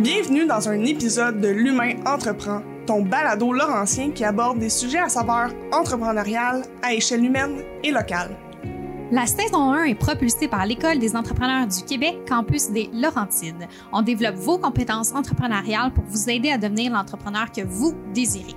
Bienvenue dans un épisode de L'Humain Entreprend, ton balado laurentien qui aborde des sujets à saveur entrepreneuriale à échelle humaine et locale. La saison 1 est propulsée par l'École des entrepreneurs du Québec, campus des Laurentides. On développe vos compétences entrepreneuriales pour vous aider à devenir l'entrepreneur que vous désirez.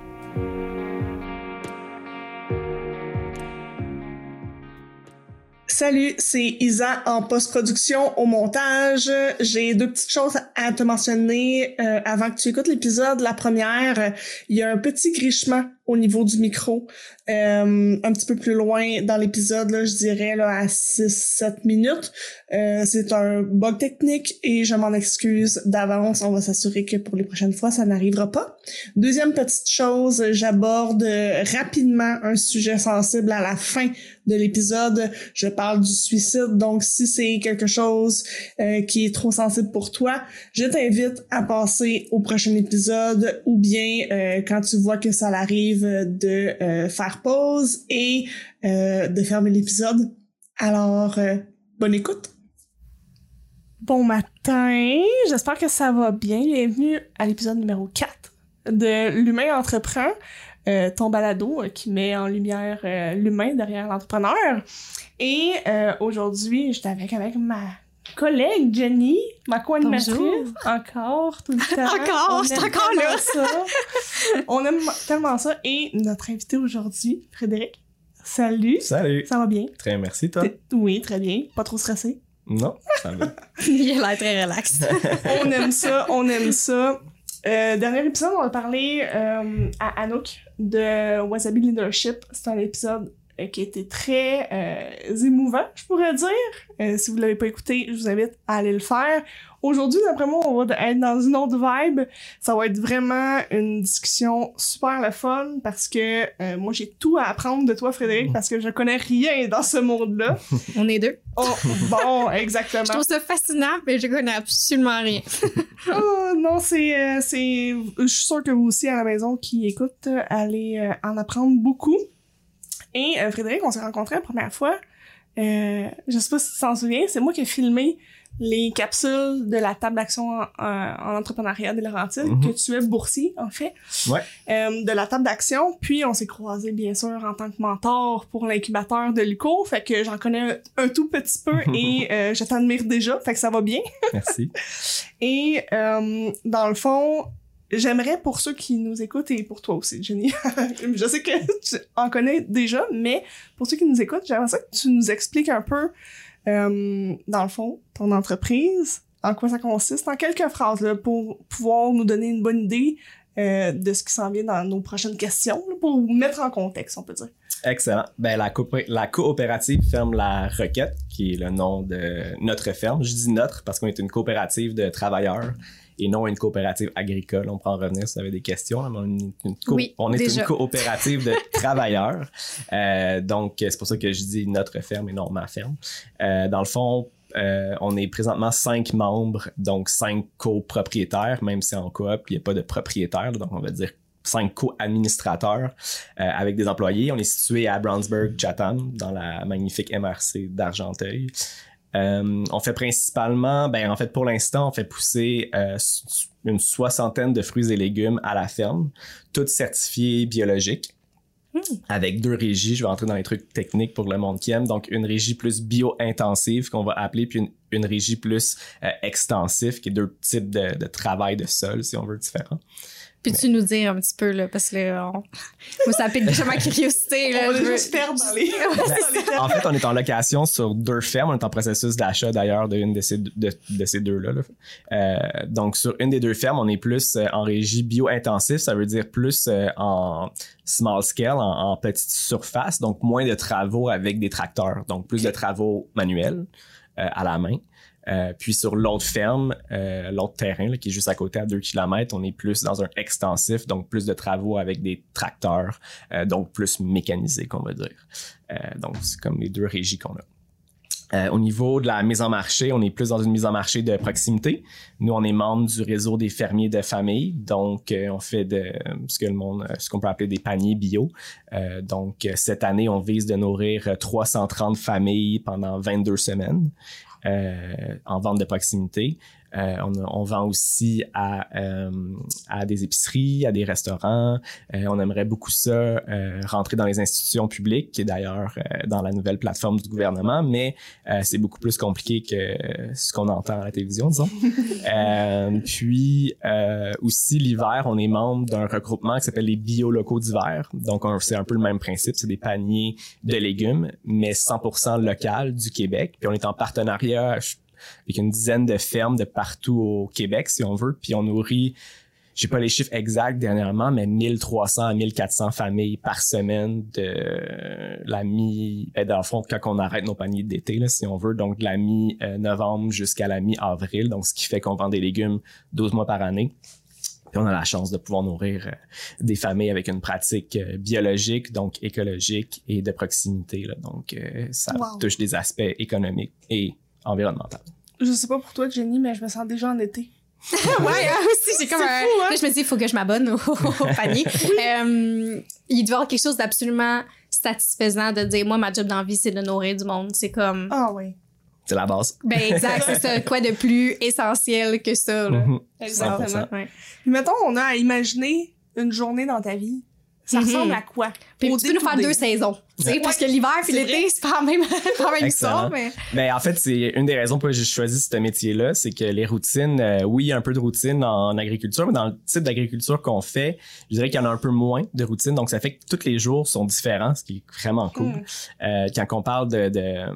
Salut, c'est Isa en post-production au montage. J'ai deux petites choses à te mentionner euh, avant que tu écoutes l'épisode. La première, il y a un petit grichement au niveau du micro. Euh, un petit peu plus loin dans l'épisode, là, je dirais là, à 6-7 minutes. Euh, c'est un bug technique et je m'en excuse d'avance. On va s'assurer que pour les prochaines fois, ça n'arrivera pas. Deuxième petite chose, j'aborde rapidement un sujet sensible à la fin de l'épisode. Je parle du suicide, donc si c'est quelque chose euh, qui est trop sensible pour toi, je t'invite à passer au prochain épisode ou bien euh, quand tu vois que ça de euh, faire pause et euh, de fermer l'épisode. Alors, euh, bonne écoute. Bon matin, j'espère que ça va bien. Bienvenue à l'épisode numéro 4 de L'humain entreprend, ton balado qui met en lumière l'humain derrière l'entrepreneur. Et aujourd'hui, j'étais avec, avec ma collègue Jenny, ma co-animatrice, encore, tout le temps. encore, c'est encore là. Ça. On aime tellement ça. Et notre invité aujourd'hui, Frédéric. Salut. Salut. Ça va bien? Très merci, toi? Oui, très bien. Pas trop stressé? Non, ça va. Il a l'air très relax. on aime ça, on aime ça. Euh, dernier épisode, on a parlé euh, à Anouk de Wasabi Leadership. C'est un épisode qui était très euh, émouvant, je pourrais dire. Euh, si vous l'avez pas écouté, je vous invite à aller le faire. Aujourd'hui, d'après moi, on va être dans une autre vibe. Ça va être vraiment une discussion super le fun parce que euh, moi, j'ai tout à apprendre de toi, Frédéric, parce que je connais rien dans ce monde-là. On est deux. Oh, bon, exactement. Je trouve ça fascinant, mais je connais absolument rien. oh, non, c'est, euh, c'est, je suis sûre que vous aussi à la maison qui écoute, euh, allez euh, en apprendre beaucoup. Et euh, Frédéric, on s'est rencontrés la première fois. Euh, je sais pas si tu t'en souviens, c'est moi qui ai filmé les capsules de la table d'action en, en, entrepreneuriat des Laurentides, Mhm. que tu es boursier, en fait. Ouais. Euh, de la table d'action. Puis, on s'est croisés, bien sûr, en tant que mentor pour l'incubateur de l'UCO. Fait que j'en connais un, un tout petit peu et euh, je t'admire déjà. Fait que ça va bien. Merci. Et euh, dans le fond, j'aimerais pour ceux qui nous écoutent et pour toi aussi, Jenny. je sais que tu en connais déjà, mais pour ceux qui nous écoutent, j'aimerais ça que tu nous expliques un peu, euh, dans le fond, ton entreprise, en quoi ça consiste, en quelques phrases, là, pour pouvoir nous donner une bonne idée euh, de ce qui s'en vient dans nos prochaines questions, pour mettre en contexte, on peut dire. Excellent. Ben, la, la coopérative Ferme la Requête, qui est le nom de notre ferme. Je dis notre parce qu'on est une coopérative de travailleurs et non une coopérative agricole. On pourra en revenir si vous avez des questions. là, mais on est une, co- Oui, on est déjà. une coopérative de travailleurs. Euh, donc, c'est pour ça que je dis notre ferme et non ma ferme. Euh, dans le fond, euh, on est présentement cinq membres, donc cinq copropriétaires, même si en coop, il n'y a pas de propriétaire, donc on va dire cinq co-administrateurs euh, avec des employés. On est situé à Brownsburg, Chatham, dans la magnifique MRC d'Argenteuil. Euh, on fait principalement, ben en fait pour l'instant, on fait pousser euh, une soixantaine de fruits et légumes à la ferme, toutes certifiées biologiques. Avec deux régies, je vais entrer dans les trucs techniques pour le monde qui aime. Donc, une régie plus bio-intensive qu'on va appeler, puis une, une régie plus euh, extensive, qui est deux types de, de travail de sol, si on veut, différents. Peux-tu nous dire un petit peu, là, parce que là, on... moi, ça pique déjà ma curiosité, là. on va je veux- juste perdre dans les... dans les termes. En fait, on est en location sur deux fermes. On est en processus d'achat d'ailleurs d'une de ces, de, de ces deux-là. là. Euh, donc, sur une des deux fermes, on est plus euh, en régie bio-intensif. Ça veut dire plus euh, en small scale, en, en petite surface. Donc, moins de travaux avec des tracteurs. Donc, plus de travaux manuels euh, à la main. Euh, puis sur l'autre ferme, euh, l'autre terrain qui est juste à côté à 2 km, on est plus dans un extensif, donc plus de travaux avec des tracteurs, euh, donc plus mécanisé qu'on va dire. Donc c'est comme les deux régies qu'on a. Au niveau de la mise en marché, on est plus dans une mise en marché de proximité. Nous, on est membre du réseau des fermiers de famille, donc on fait ce que le monde, ce qu'on peut appeler des paniers bio. Donc cette année, on vise de nourrir euh, 330 familles pendant 22 semaines. Euh, en vente de proximité. Euh, on, on, vend aussi à, euh, à des épiceries, à des restaurants. Euh, on aimerait beaucoup ça rentrer dans les institutions publiques, qui est d'ailleurs dans la nouvelle plateforme du gouvernement, mais c'est beaucoup plus compliqué que ce qu'on entend à la télévision, disons. puis aussi l'hiver, on est membre d'un regroupement qui s'appelle les bio-locaux d'hiver. Donc c'est un peu le même principe, c'est des paniers de légumes, mais 100% local du Québec. Puis on est en partenariat avec une dizaine de fermes de partout au Québec, si on veut, puis on nourrit j'ai pas les chiffres exacts dernièrement, mais 1300 à 1400 familles par semaine de la mi, ben dans le fond, quand on arrête nos paniers d'été, si on veut, donc de la mi-novembre jusqu'à la mi-avril, donc ce qui fait qu'on vend des légumes 12 mois par année. Puis on a la chance de pouvoir nourrir euh, des familles avec une pratique euh, biologique, donc écologique et de proximité. Là. Donc, euh, ça touche des aspects économiques et environnementaux. Je sais pas pour toi, Jenny, mais je me sens déjà en été. ouais, hein, aussi, j'ai comme un... Hein? je me dis, il faut que je m'abonne au, panier. euh, il doit y avoir quelque chose d'absolument satisfaisant de dire, moi, ma job d'envie, c'est de nourrir du monde. C'est comme... Ah oui. C'est la base. Ben exact, c'est ça. Quoi de plus essentiel que ça, là? Mm-hmm. Exactement. Ouais. Mettons, on a à imaginer une journée dans ta vie ça ressemble à quoi? Puis tu peux nous faire deux saisons. Ouais. Parce que l'hiver puis l'été, c'est pas la même, pas même histoire. Mais... mais en fait, c'est une des raisons pour lesquelles j'ai choisi ce métier-là, c'est que les routines, euh, oui, il y a un peu de routine en agriculture, mais dans le type d'agriculture qu'on fait, je dirais qu'il y en a un peu moins de routine. Donc, ça fait que tous les jours sont différents, ce qui est vraiment cool. Hmm. Euh, quand on parle de, de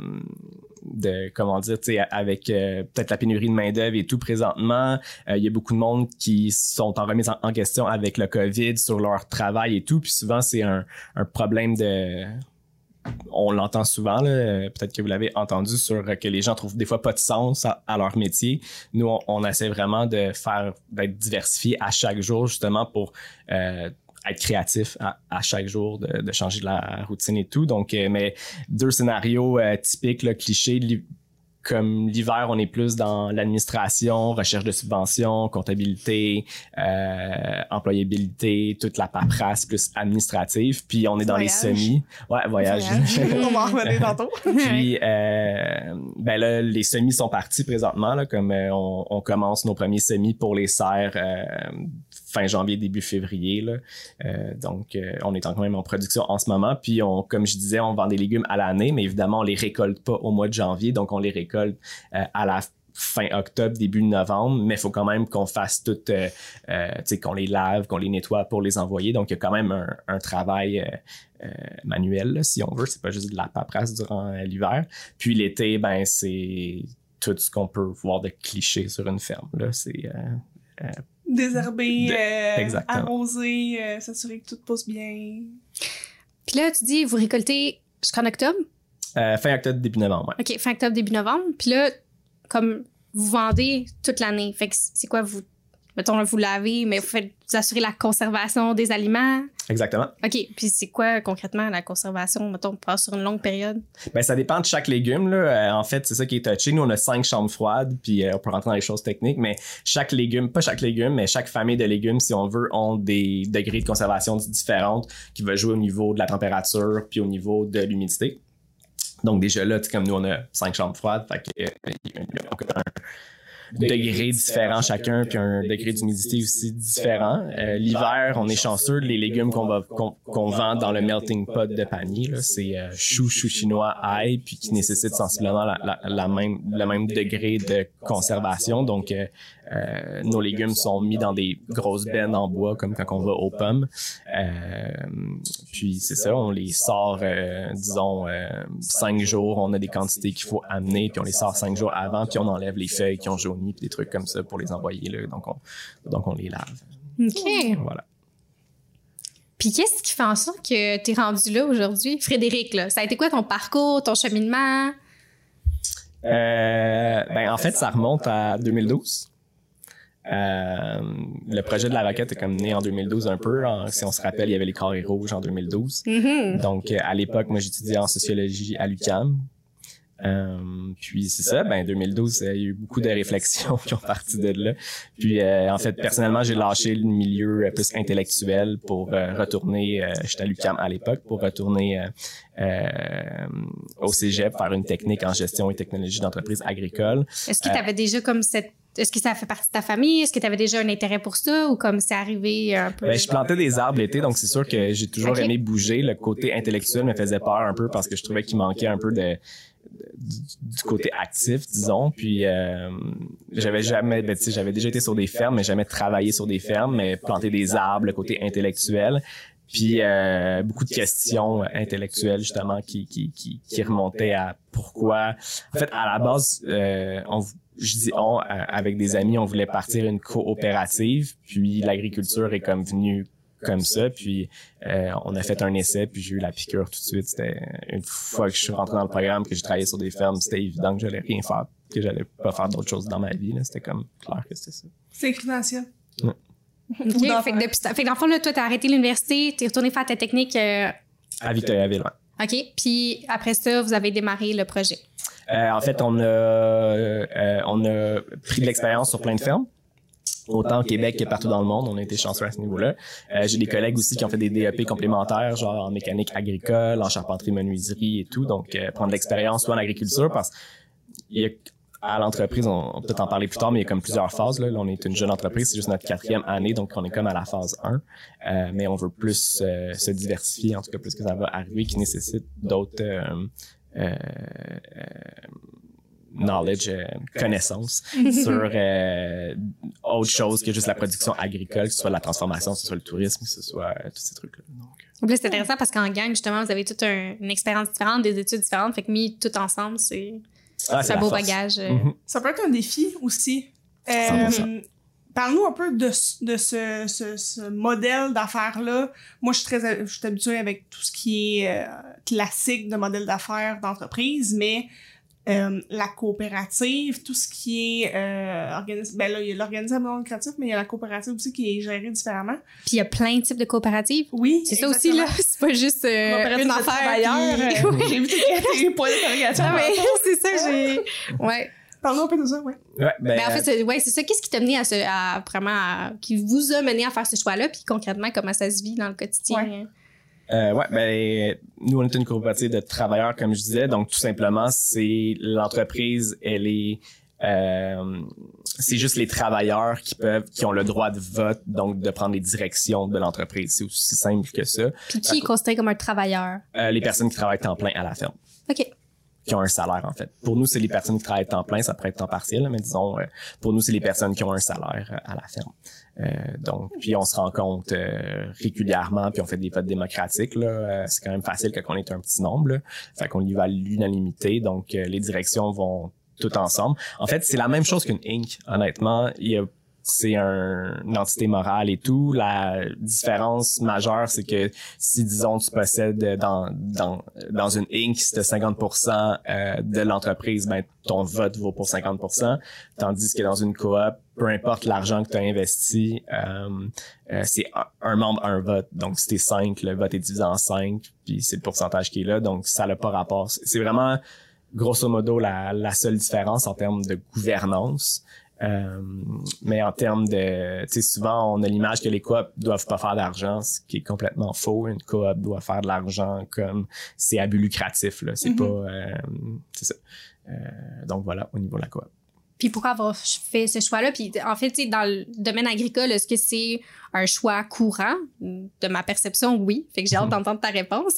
de comment dire, tu sais, avec euh, peut-être la pénurie de main d'œuvre et tout présentement, euh, il y a beaucoup de monde qui sont en remise en, question avec le Covid sur leur travail et tout, puis souvent c'est un, un problème de on l'entend souvent, peut-être que vous l'avez entendu sur que les gens trouvent des fois pas de sens à, leur métier. Nous, on, essaie vraiment de faire d'être diversifié à chaque jour justement pour euh, être créatif à, chaque jour, de, de, changer la routine et tout. Donc, euh, mais deux scénarios euh, typiques, là, clichés. Comme l'hiver, on est plus dans l'administration, recherche de subventions, comptabilité, euh, employabilité, toute la paperasse plus administrative. Puis on est dans les semis. Ouais, voyage. on va en revenir tantôt. Puis euh, ben là, les semis sont partis présentement. Là, comme on, on, commence nos premiers semis pour les serres fin janvier, début février. Là. Euh, donc, euh, on est quand même en production en ce moment. Puis, on, comme je disais, on vend des légumes à l'année, mais évidemment, on les récolte pas au mois de janvier. Donc, on les récolte euh, à la fin octobre, début novembre, mais il faut quand même qu'on fasse tout, euh, sais, qu'on les lave, qu'on les nettoie pour les envoyer. Donc, il y a quand même un, travail manuel, si on veut. C'est pas juste de la paperasse durant l'hiver. Puis l'été, ben, c'est tout ce qu'on peut voir de cliché sur une ferme. Là. C'est désherber, euh, arroser, euh, s'assurer que tout pousse bien. Puis là, tu dis, vous récoltez jusqu'en octobre? Euh, fin octobre, début novembre. OK, fin octobre, début novembre. Puis là, comme vous vendez toute l'année, fait que c'est quoi, vous mettons, vous lavez, mais vous faites vous assurez la conservation des aliments. Exactement. OK. Puis c'est quoi concrètement la conservation, mettons, passe sur une longue période? Ben, ça dépend de chaque légume. Là. Euh, en fait, c'est ça qui est touché. Nous, on a cinq chambres froides, puis euh, on peut rentrer dans les choses techniques, mais chaque légume, pas chaque légume, mais chaque famille de légumes, si on veut, ont des degrés de conservation différentes qui vont jouer au niveau de la température puis au niveau de l'humidité. Donc déjà là, comme nous, on a cinq chambres froides, fait que, euh, degrés différents chacun, puis un degré d'humidité aussi différent. Euh, l'hiver, on est chanceux, les légumes qu'on va qu'on vend dans le melting pot de panier, c'est euh, chou, chou chinois, ail, puis qui nécessite sensiblement la, la, même le même degré de conservation. Donc euh, euh, nos légumes sont mis dans des grosses bennes en bois, comme quand on va aux pommes. Euh, puis c'est ça, on les sort, euh, disons, cinq jours. On a des quantités qu'il faut amener, puis on les sort cinq jours avant, puis on enlève les feuilles qui ont jauni, puis des trucs comme ça pour les envoyer là. Donc on, donc on les lave. OK. Voilà. Puis qu'est-ce qui fait en sorte que tu es rendu là aujourd'hui? Frédéric, là, ça a été quoi ton parcours, ton cheminement? Euh, ben en fait, ça remonte à 2012. Euh, le projet de la roquette est comme né en 2012 un peu. si on se rappelle, il y avait les carrés rouges en 2012. Mm-hmm. Donc, à l'époque, moi, j'étudiais en sociologie à l'UQAM. Euh, puis c'est ça, ben 2012, il y a eu beaucoup de réflexions qui ont parti de là. Puis euh, en fait, personnellement, j'ai lâché le milieu plus intellectuel pour retourner, j'étais à l'UQAM à l'époque, pour retourner au cégep, faire une technique en gestion et technologie d'entreprise agricole. Est-ce que tu avais déjà comme cette est-ce que ça fait partie de ta famille? Est-ce que tu avais déjà un intérêt pour ça? Ou comme c'est arrivé un peu? Ben, je plantais des arbres l'été, donc c'est sûr que j'ai toujours aimé bouger. Le côté intellectuel me faisait peur un peu parce que je trouvais qu'il manquait un peu de, du, côté actif, disons. Puis euh, j'avais jamais, ben, j'avais déjà été sur des fermes, mais jamais travaillé sur des fermes, mais planter des arbres, le côté intellectuel. Puis euh, beaucoup de questions intellectuelles justement qui, qui, qui, qui remontaient à pourquoi. En fait, à la base, euh, on, je dis on, euh, avec des amis, on voulait partir une coopérative. Puis l'agriculture est comme venue comme ça. Puis euh, on a fait un essai, puis j'ai eu la piqûre tout de suite. C'était une fois que je suis rentré dans le programme, que j'ai travaillé sur des fermes, c'était évident que j'allais rien faire, que j'allais pas faire d'autres choses dans ma vie. là. C'était comme clair que c'était ça. C'est écrit dans le ciel. OK. Ou d'enfants. Fait que, depuis, fait que dans le fond, là, toi, t'as arrêté l'université, t'es retourné faire ta technique. euh, À Victoriaville, ouais. OK. Puis après ça, vous avez démarré le projet. Euh, en fait, on a, euh, on a pris de l'expérience sur plein de fermes. Autant au Québec que partout dans le monde, on a été chanceux à ce niveau-là. Euh, J'ai des collègues aussi qui ont fait des DEP complémentaires, genre en mécanique agricole, en charpenterie, menuiserie et tout. Donc, euh, prendre de l'expérience soit en agriculture, parce qu'il y a à l'entreprise, on, on peut peut-être en parler plus tard, mais il y a comme plusieurs phases. Là, Là, on est une jeune entreprise, c'est juste notre quatrième année, donc on est comme à la phase 1. Euh, mais on veut plus euh, se diversifier, en tout cas plus que ça va arriver, qui nécessite d'autres euh, euh, euh, knowledge, euh, connaissances sur euh, autre chose que juste la production agricole, que ce soit la transformation, que ce soit le tourisme, que ce soit euh, tous ces trucs-là. Donc, En plus, c'est intéressant parce qu'en gang, justement, vous avez toute un- une expérience différente, des études différentes. Fait que mis tout ensemble, c'est ah, un la beau force. bagage. euh. Mhm. Ça peut être un défi aussi. Euh, 100%. Parle-nous un peu de, ce- de ce, ce, ce modèle d'affaires-là. Moi, je suis très je suis habituée avec tout ce qui est euh, classique de modèle d'affaires d'entreprise, mais euh, la coopérative, tout ce qui est euh, organisme, ben là, il y a l'organisation lucratif, mais il y a la coopérative aussi qui est gérée différemment. Puis il y a plein de types de coopératives. Oui, C'est ça aussi, là. C'est pas juste euh, une affaire. travailleurs. puis- euh, J'ai vu tes points d'interrogation. Ah, mais c'est ça, j'ai. Ouais. Parle-nous un peu de ça, ouais. Ouais, ben, Ben, en fait, c'est- ouais, c'est ça. Qu'est-ce qui t'a mené à ce, à vraiment, à- qui vous a mené à faire ce choix-là, puis concrètement, comment ça se vit dans le quotidien? Euh, ouais, ben, nous, on est une coopérative de travailleurs, comme je disais. Donc, tout simplement, c'est l'entreprise, elle est, euh, c'est juste les travailleurs qui peuvent, qui ont le droit de vote, donc de prendre les directions de l'entreprise. C'est aussi simple que ça. Puis qui est considéré comme un travailleur? Euh, les personnes qui travaillent temps plein à la ferme. OK. qui ont un salaire en fait. Pour nous, c'est les personnes qui travaillent temps plein, ça pourrait être temps partiel, mais disons, euh, pour nous, c'est les personnes qui ont un salaire euh, à la ferme. Euh, donc, puis on se rencontre euh, régulièrement, puis on fait des votes démocratiques. Là, Euh, c'est quand même facile quand on est un petit nombre. Là. Fait qu'on y va à l'unanimité, donc euh, les directions vont tout ensemble. En fait, c'est la même chose qu'une Inc. Honnêtement, il y a c'est un, une entité morale et tout. La différence majeure, c'est que si, disons, tu possèdes dans, dans, dans une Inc., t'as 50% euh, de l'entreprise, ben, ton vote vaut pour 50%. Tandis que dans une coop, peu importe l'argent que tu as investi, euh, euh, c'est un, membre, un vote. Donc, si t'es 5, le vote est divisé en 5, puis c'est le pourcentage qui est là. Donc, ça n'a pas rapport. C'est c'est vraiment, grosso modo, la, la seule différence en termes de gouvernance. Euh, mais en termes de, tu sais, souvent on a l'image que les coops doivent pas faire d'argent, ce qui est complètement faux. Une coop doit faire de l'argent comme c'est à but lucratif là, c'est Mhm. pas, euh, c'est ça. Euh, donc voilà au niveau de la coop. Puis pourquoi avoir fait ce choix-là? Puis en fait, tu sais, dans le domaine agricole, est-ce que c'est un choix courant? De ma perception, oui. Fait que j'ai hâte Mhm. d'entendre ta réponse.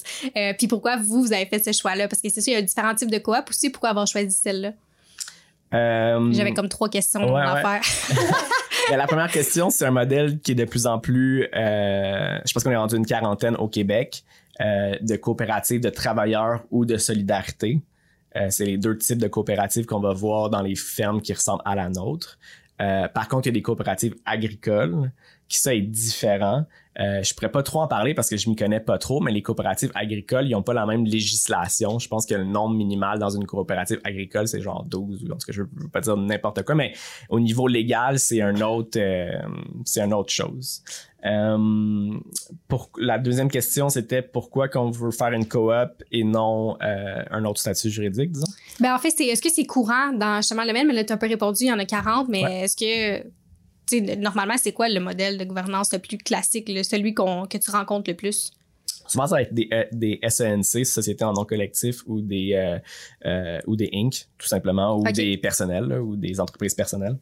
Puis pourquoi vous, vous avez fait ce choix-là? Parce que c'est sûr, il y a différents types de coop aussi. Pourquoi avoir choisi celle-là? Euh, J'avais comme trois questions Ouais, à ouais. faire. Ben, la première question, c'est un modèle qui est de plus en plus, euh, je pense qu'on est rendu une quarantaine au Québec, euh, de coopératives de travailleurs ou de solidarité. C'est les deux types de coopératives qu'on va voir dans les fermes qui ressemblent à la nôtre. Par contre, il y a des coopératives agricoles qui ça est différent. Euh, je pourrais pas trop en parler parce que je m'y connais pas trop, mais les coopératives agricoles, ils ont pas la même législation. Je pense que le nombre minimal dans une coopérative agricole, c'est genre 12 ou en tout cas, je veux pas dire n'importe quoi, mais au niveau légal, c'est un autre, euh, c'est une autre chose. Euh, pour la deuxième question, c'était pourquoi qu'on veut faire une coop et non euh, un autre statut juridique, disons? Ben, en fait, c'est, est-ce que c'est courant dans justement le domaine? Mais là, tu as un peu répondu, il y en a 40, mais Ouais. est-ce que, normalement, c'est quoi le modèle de gouvernance le plus classique, le- celui que tu rencontres le plus? Souvent, ça va être des, euh, des SENC, Sociétés en nom collectif, ou des, euh, euh, ou des Inc., tout simplement, ou des personnels, là, ou des entreprises personnelles.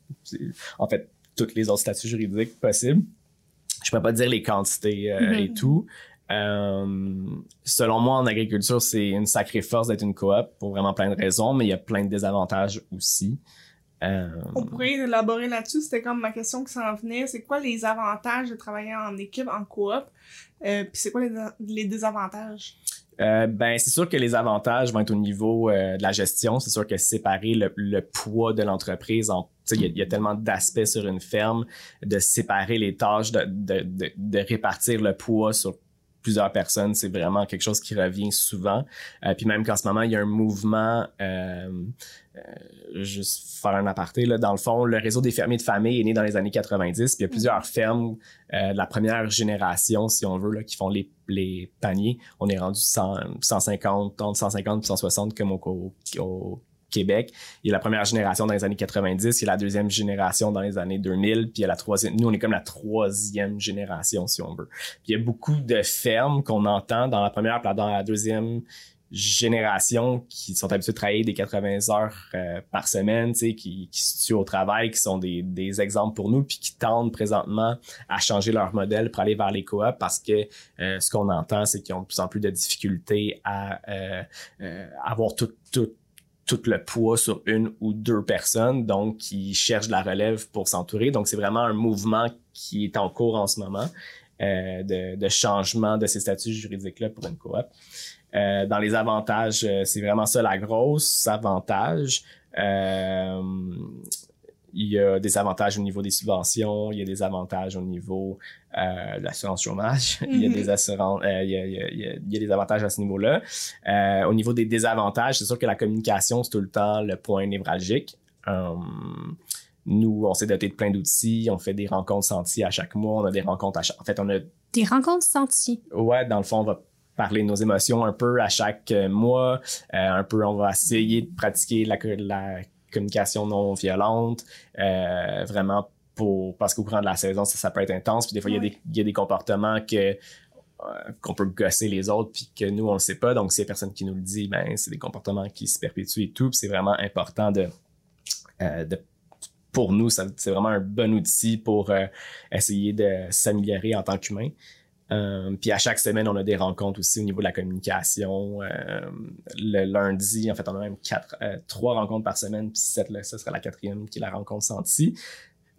En fait, tous les autres statuts juridiques possibles. Je peux pas dire les quantités euh, et tout. Euh, selon moi, en agriculture, c'est une sacrée force d'être une coop pour vraiment plein de raisons, mais il y a plein de désavantages aussi. Euh, On pourrait élaborer là-dessus. C'était comme ma question qui s'en venait. C'est quoi les avantages de travailler en équipe, en coop? Euh, Puis c'est quoi les, les désavantages? Euh, ben, c'est sûr que les avantages vont être au niveau euh, de la gestion. C'est sûr que séparer le, le poids de l'entreprise en y, il y a tellement d'aspects sur une ferme, de séparer les tâches, de, de, de, de répartir le poids sur plusieurs personnes, c'est vraiment quelque chose qui revient souvent. Euh, puis même qu'en ce moment, il y a un mouvement, euh, euh, juste faire un aparté, là, dans le fond, le réseau des fermiers de famille est né dans les années 90, puis il y a plusieurs fermes euh, de la première génération, si on veut, là, qui font les, les paniers. On est rendu 100, 150, entre 150 et 160 comme au, au, au Québec. Il y a la première génération dans les années 90, il y a la deuxième génération dans les années 2000, puis il y a la troisième. Nous, on est comme la troisième génération, si on veut. Puis il y a beaucoup de fermes qu'on entend dans la première, puis dans la deuxième génération qui sont habitués de travailler des 80 heures euh, par semaine, qui, qui se tuent au travail, qui sont des, des exemples pour nous, puis qui tendent présentement à changer leur modèle pour aller vers les coops parce que euh, ce qu'on entend, c'est qu'ils ont de plus en plus de difficultés à euh, euh, avoir tout, tout, tout le poids sur une ou deux personnes, donc qui cherchent la relève pour s'entourer. Donc, c'est vraiment un mouvement qui est en cours en ce moment euh, de, de changement de ces statuts juridiques-là pour une coop. Euh, dans les avantages, euh, c'est vraiment ça la grosse avantage. Il y a des avantages au niveau des subventions, il y a des avantages au niveau euh, de l'assurance chômage, il y a des assurances, euh, il, y a, il, y a, il y a- des avantages à ce niveau-là. Euh, au niveau des désavantages, c'est sûr que la communication, c'est tout le temps le point névralgique. Euh, nous, on s'est doté de plein d'outils, on fait des rencontres sentiers à chaque mois, on a des rencontres à chaque... En fait, on a Des rencontres sentiers. ouais, dans le fond, on va parler de nos émotions un peu à chaque mois. Un peu, on va essayer de pratiquer la, la communication non violente, euh, vraiment pour parce qu'au courant de la saison, ça, ça peut être intense. Puis des fois, il y a des- il y, a des comportements que euh, qu'on peut gosser les autres puis que nous on le sait pas donc si y a personne qui nous le dit ben c'est des comportements qui se perpétuent et tout puis c'est vraiment important de, euh, de pour nous c'est vraiment un bon outil pour essayer de s'améliorer en tant qu'humain euh, puis à chaque semaine, on a des rencontres aussi au niveau de la communication. Euh, le lundi, en fait, on a même euh, trois rencontres par semaine, puis cette, là, ça sera la quatrième qui est la rencontre sentie.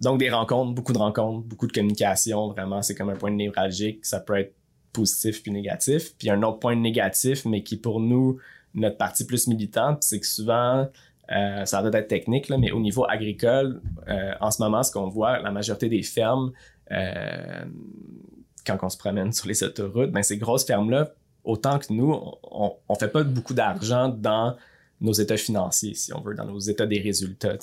Donc des rencontres, beaucoup de rencontres, beaucoup de communication, vraiment, c'est comme un point névralgique. Ça peut être positif puis négatif. Puis un autre point négatif, mais qui pour nous, notre partie plus militante, c'est que souvent, euh, ça doit être technique, là, mais au niveau agricole, en ce moment, ce qu'on voit, la majorité des fermes, quand on se promène sur les autoroutes, ben ces grosses fermes-là, autant que nous, on, on fait pas beaucoup d'argent dans nos états financiers, si on veut, dans nos états des résultats.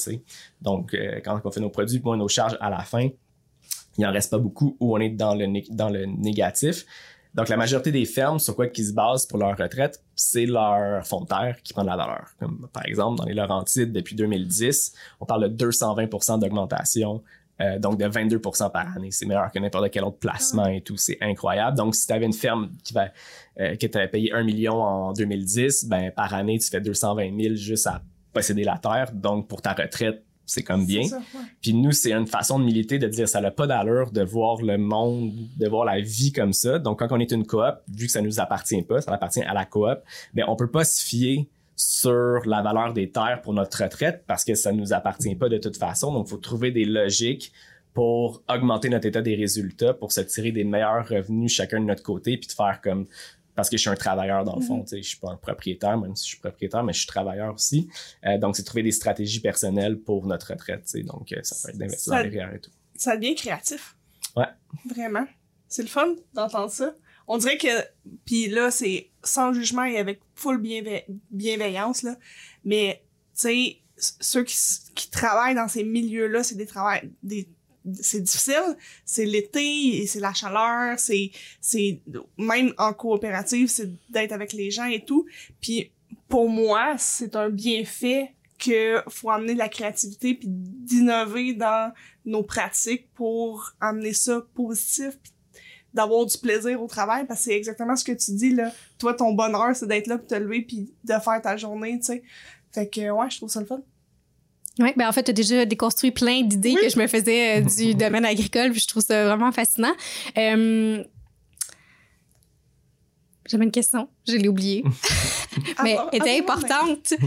Donc, euh, quand on fait nos produits, moins nos charges à la fin, il en reste pas beaucoup où on est dans le, dans le négatif. Donc, la majorité des fermes, sur quoi qu'ils se basent pour leur retraite, c'est leur fonds de terre qui prend de la valeur. Comme, par exemple, dans les Laurentides, depuis 2010, on parle de 220% d'augmentation euh, donc de 22% par année. C'est meilleur que n'importe quel autre placement et tout. C'est incroyable. Donc, si tu avais une ferme qui va, euh, que tu avais payé 1 million en 2010, ben, par année, tu fais 220 000 juste à posséder la terre. Donc, pour ta retraite, c'est comme bien. C'est ça, ouais. Puis nous, c'est une façon de militer, de dire ça n'a pas d'allure de voir le monde, de voir la vie comme ça. Donc, quand on est une coop, vu que ça nous appartient pas, ça appartient à la coop, ben on peut pas se fier sur la valeur des terres pour notre retraite parce que ça nous appartient pas de toute façon. Donc, il faut trouver des logiques pour augmenter notre état des résultats, pour se tirer des meilleurs revenus chacun de notre côté, puis de faire comme parce que je suis un travailleur dans le fond, Mhm. tu sais, je suis pas un propriétaire, même si je suis propriétaire, mais je suis travailleur aussi. Euh, donc, c'est trouver des stratégies personnelles pour notre retraite. Donc, euh, ça peut être d'investir dans Ça- les REER et tout. Ça devient créatif. Ouais. Vraiment. C'est le fun d'entendre ça. On dirait que, puis là, c'est sans jugement et avec full bienve- bienveillance, là. Mais, tu sais, ceux qui, travaillent dans ces milieux-là, c'est des travails, des, c'est difficile. C'est l'été c'est la chaleur, c'est, c'est, même en coopérative, c'est d'être avec les gens et tout. Puis, pour moi, c'est un bienfait que faut amener de la créativité puis d'innover dans nos pratiques pour amener ça positif puis d'avoir du plaisir au travail parce que c'est exactement ce que tu dis là. Toi ton bonheur c'est d'être là pour te lever puis de faire ta journée, tu sais. Fait que ouais, je trouve ça le fun. Oui, ben en fait, tu as déjà déconstruit plein d'idées que je me faisais euh, du domaine agricole, puis je trouve ça vraiment fascinant. Euh, J'avais une question, je l'ai oubliée, mais elle était importante.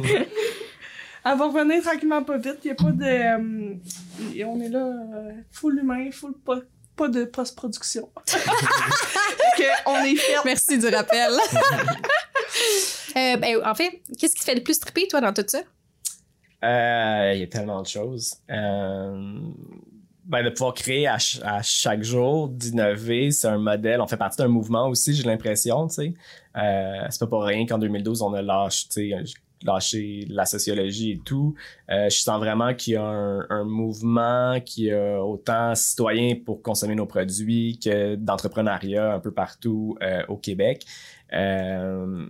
Elle va revenir tranquillement pas vite. Il y a pas de. euh, et on est là, euh, full humain, full pas, pas de post-production. on est fait. Merci du rappel. Euh, ben, en fait, qu'est-ce qui te fait le plus triper, toi, dans tout ça? Euh, Il y a tellement de choses. Euh, ben, de pouvoir créer à, ch- à chaque jour, d'innover, c'est un modèle. On fait partie d'un mouvement aussi, j'ai l'impression, tu sais. Euh, c'est pas pour rien qu'en 2012, on a lâché, lâché la sociologie et tout. Euh, je sens vraiment qu'il y a un, un mouvement qui a autant citoyen pour consommer nos produits que d'entrepreneuriat un peu partout euh, au Québec. Euh,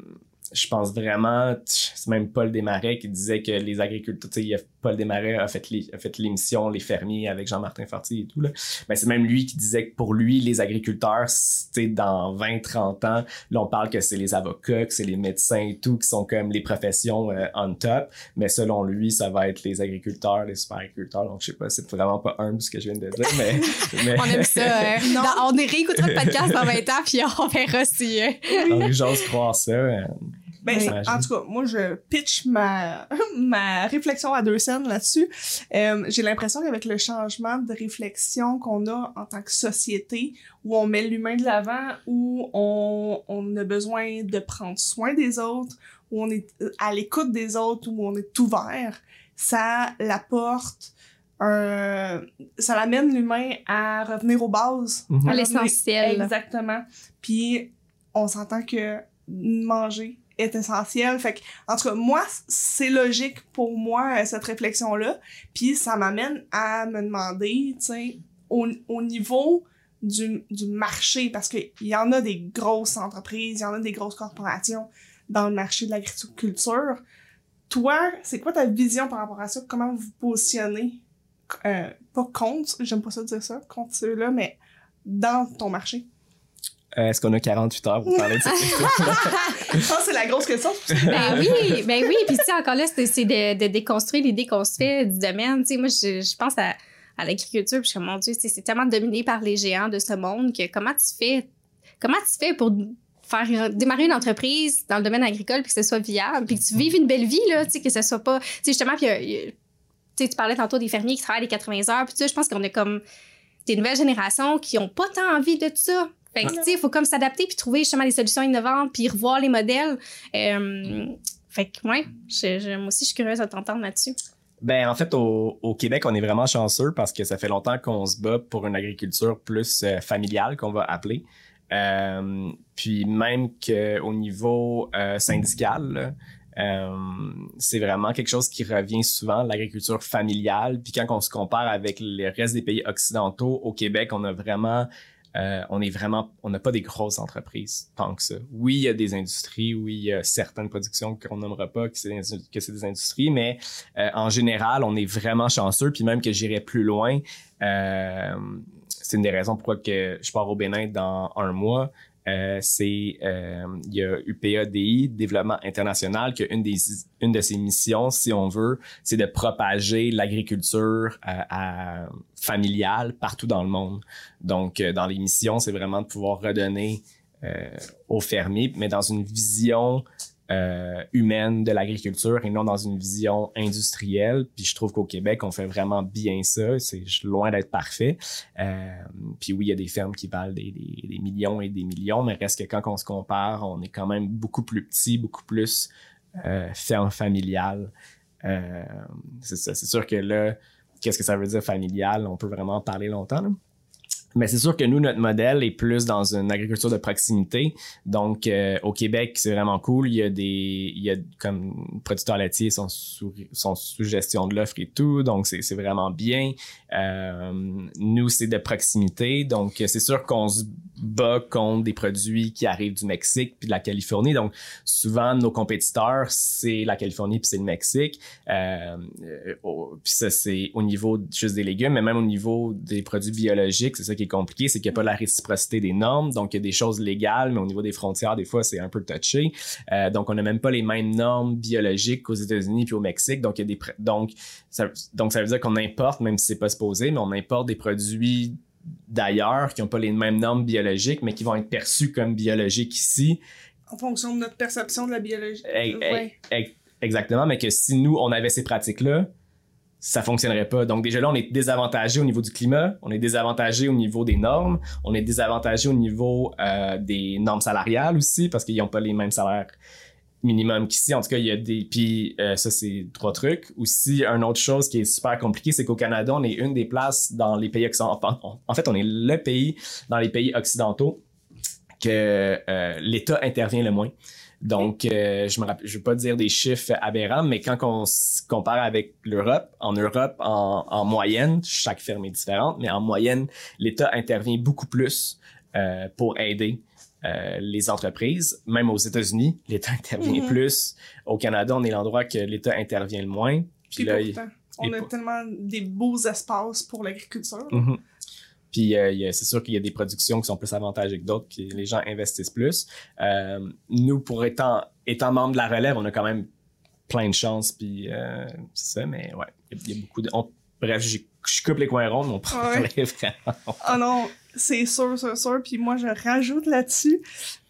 je pense vraiment, c'est même Paul Desmarais qui disait que les agriculteurs, il y a- Paul Desmarais a fait, les- a fait l'émission Les fermiers avec Jean-Martin Fortier et tout, là. Ben, c'est même lui qui disait que pour lui, les agriculteurs, sais, dans 20, 30 ans, là, on parle que c'est les avocats, que c'est les médecins et tout, qui sont comme les professions euh, on top. Mais selon lui, ça va être les agriculteurs, les super agriculteurs. Donc, je sais pas, c'est vraiment pas humble ce que je viens de dire, mais, mais On aime ça. euh, Non. dans- on réécoutera le podcast dans 20 ans, puis on verra si... euh, donc, j'ose croire ça. Ben, Oui. en tout cas, moi, je pitch ma, ma réflexion à deux scènes là-dessus. Euh, j'ai l'impression qu'avec le changement de réflexion qu'on a en tant que société, où on met l'humain de l'avant, où on, on a besoin de prendre soin des autres, où on est à l'écoute des autres, où on est ouvert, ça l'apporte un, ça l'amène l'humain à revenir aux bases. Mhm. à À l'essentiel. Exactement. Puis on s'entend que manger est essentiel. Fait que, en tout cas, moi, c'est logique pour moi, euh, cette réflexion-là. Puis ça m'amène à me demander, tu sais, au, au niveau du, du marché, parce qu'il y en a des grosses entreprises, il y en a des grosses corporations dans le marché de l'agriculture. Toi, c'est quoi ta vision par rapport à ça? Comment vous vous positionnez? Euh, pas contre, j'aime pas ça dire ça, contre ceux-là, mais dans ton marché. Euh, Est-ce qu'on a 48 heures pour parler de cette question? Je pense que c'est la grosse question. Ben oui, ben oui. Puis tu sais, encore là, c'est de, de déconstruire l'idée qu'on se fait du domaine. Tu sais, moi, je, je pense à, à l'agriculture, puis je suis comme, mon Dieu, tu sais, c'est tellement dominé par les géants de ce monde que comment tu fais, comment tu fais pour faire démarrer une entreprise dans le domaine agricole puis que ce soit viable puis que tu vives une belle vie là tu sais que ce soit pas tu sais justement puis a- tu sais tu parlais tantôt des fermiers qui travaillent les 80 heures puis tu sais je pense qu'on a comme des nouvelles générations qui ont pas tant envie de tout ça fait que, tu sais, il faut comme s'adapter puis trouver justement des solutions innovantes puis revoir les modèles. Euh, fait que, ouais, je, je- moi aussi, je suis curieuse de t'entendre là-dessus. Ben, en fait, au, au Québec, on est vraiment chanceux parce que ça fait longtemps qu'on se bat pour une agriculture plus euh, familiale, qu'on va appeler. Euh, puis même qu'au niveau euh, syndical, c'est vraiment quelque chose qui revient souvent, l'agriculture familiale. Puis quand on se compare avec le reste des pays occidentaux, au Québec, on a vraiment euh, on est vraiment, on n'a pas des grosses entreprises tant que ça. Oui, il y a des industries, oui, il y a certaines productions qu'on nommera pas que c'est des, industries, mais euh, en général, on est vraiment chanceux. Puis même que j'irai plus loin, euh, c'est une des raisons pourquoi que je pars au Bénin dans un mois. Euh, c'est euh, il y a UPADI, Développement International, qui a une des une de ses missions, si on veut, c'est de propager l'agriculture euh, familiale partout dans le monde. Donc, euh, dans les missions, c'est vraiment de pouvoir redonner euh, aux fermiers, mais dans une vision euh, humaine de l'agriculture et non dans une vision industrielle. Puis je trouve qu'au Québec, on fait vraiment bien ça. C'est loin d'être parfait. Euh, puis oui, il y a des fermes qui valent des, millions et des millions, mais reste que quand on se compare, on est quand même beaucoup plus petit, beaucoup plus euh, ferme familiale. C'est sûr que là, qu'est-ce que ça veut dire familial? On peut vraiment en parler longtemps. Mais c'est sûr que nous, notre modèle est plus dans une agriculture de proximité. Donc, euh, au Québec, c'est vraiment cool. Il y a des, il y a comme producteurs laitiers sont sous, sont sous gestion de l'offre et tout. Donc, c'est, c'est vraiment bien. Euh, nous, c'est de proximité. Donc, c'est sûr qu'on se bat contre des produits qui arrivent du Mexique puis de la Californie. Donc, souvent, nos compétiteurs, c'est la Californie puis c'est le Mexique. Euh, euh puis ça, c'est au niveau juste des légumes, mais même au niveau des produits biologiques, c'est ça qui est compliqué, c'est qu'il n'y a pas la réciprocité des normes. Donc, il y a des choses légales, mais au niveau des frontières, des fois, c'est un peu touché. Euh, donc, on n'a même pas les mêmes normes biologiques qu'aux États-Unis puis au Mexique. Donc, il y a des donc ça, donc ça veut dire qu'on importe, même si c'est pas supposé, mais on importe des produits d'ailleurs qui n'ont pas les mêmes normes biologiques, mais qui vont être perçus comme biologiques ici. En fonction de notre perception de la biologie. Exactement, mais que si nous, on avait ces pratiques-là, ça fonctionnerait pas. Donc déjà là, on est désavantagé au niveau du climat, on est désavantagé au niveau des normes, on est désavantagé au niveau euh, des normes salariales aussi, parce qu'ils n'ont pas les mêmes salaires minimum qu'ici. En tout cas, il y a des. Puis euh, ça, c'est trois trucs. Aussi, une autre chose qui est super compliquée, c'est qu'au Canada, on est une des places dans les pays occidentaux. En fait, on est le pays dans les pays occidentaux que euh, l'État intervient le moins. Donc, euh, je ne je veux pas dire des chiffres aberrants, mais quand on se compare avec l'Europe, en Europe, en, en, moyenne, chaque ferme est différente, mais en moyenne, l'État intervient beaucoup plus euh, pour aider euh, les entreprises. Même aux États-Unis, l'État intervient mm-hmm. plus. Au Canada, on est l'endroit que l'État intervient le moins. Puis, là, on a tellement des beaux espaces pour l'agriculture. Mm-hmm. Puis euh, c'est sûr qu'il y a des productions qui sont plus avantageuses que d'autres, que les gens investissent plus. Euh, nous, pour étant, étant membre de la relève, on a quand même plein de chances. Puis c'est ça, mais ouais, il y, a beaucoup de. bref, je coupe les coins ronds, mais on prend ouais. vraiment. Ah non, c'est sûr, c'est sûr. Puis moi, je rajoute là-dessus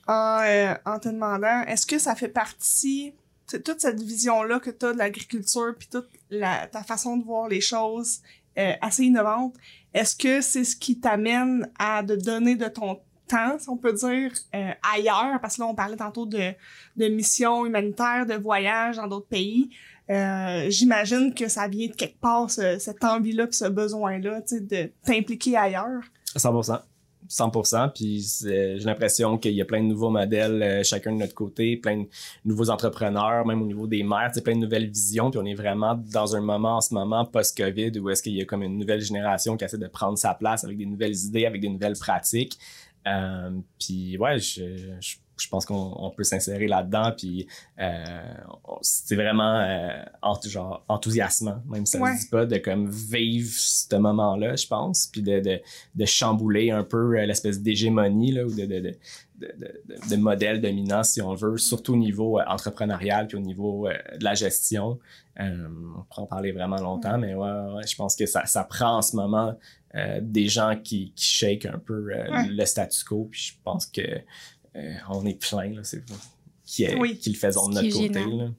en, euh, en te demandant, est-ce que ça fait partie, toute cette vision-là que tu as de l'agriculture, puis toute la, ta façon de voir les choses euh, assez innovante, est-ce que c'est ce qui t'amène à donner de ton temps, si on peut dire, euh, ailleurs, parce que là, on parlait tantôt de, de missions humanitaires, de voyages dans d'autres pays. Euh, j'imagine que ça vient de quelque part, cette envie-là, ce besoin-là, de t'impliquer ailleurs. 100%. 100%. Puis j'ai l'impression qu'il y a plein de nouveaux modèles, euh, chacun de notre côté, plein de nouveaux entrepreneurs, même au niveau des maires, plein de nouvelles visions. Puis on est vraiment dans un moment en ce moment post-COVID où est-ce qu'il y a comme une nouvelle génération qui essaie de prendre sa place avec des nouvelles idées, avec des nouvelles pratiques. Euh, puis ouais, je, je je pense qu'on peut s'insérer là-dedans puis euh, c'est vraiment euh, genre enthousiasmant même ça ne dit pas de comme vivre ce moment-là je pense puis de, de, de, chambouler un peu euh, l'espèce d'hégémonie ou de, de, de, modèle dominant si on veut surtout au niveau euh, entrepreneurial puis au niveau de la gestion. On pourra en parler vraiment longtemps mais ouais, je pense que ça, ça prend en ce moment des gens qui, qui shake un peu le statu quo puis je pense que euh, on est plein, là, c'est qui, est, qui le faisons de notre côté. Là.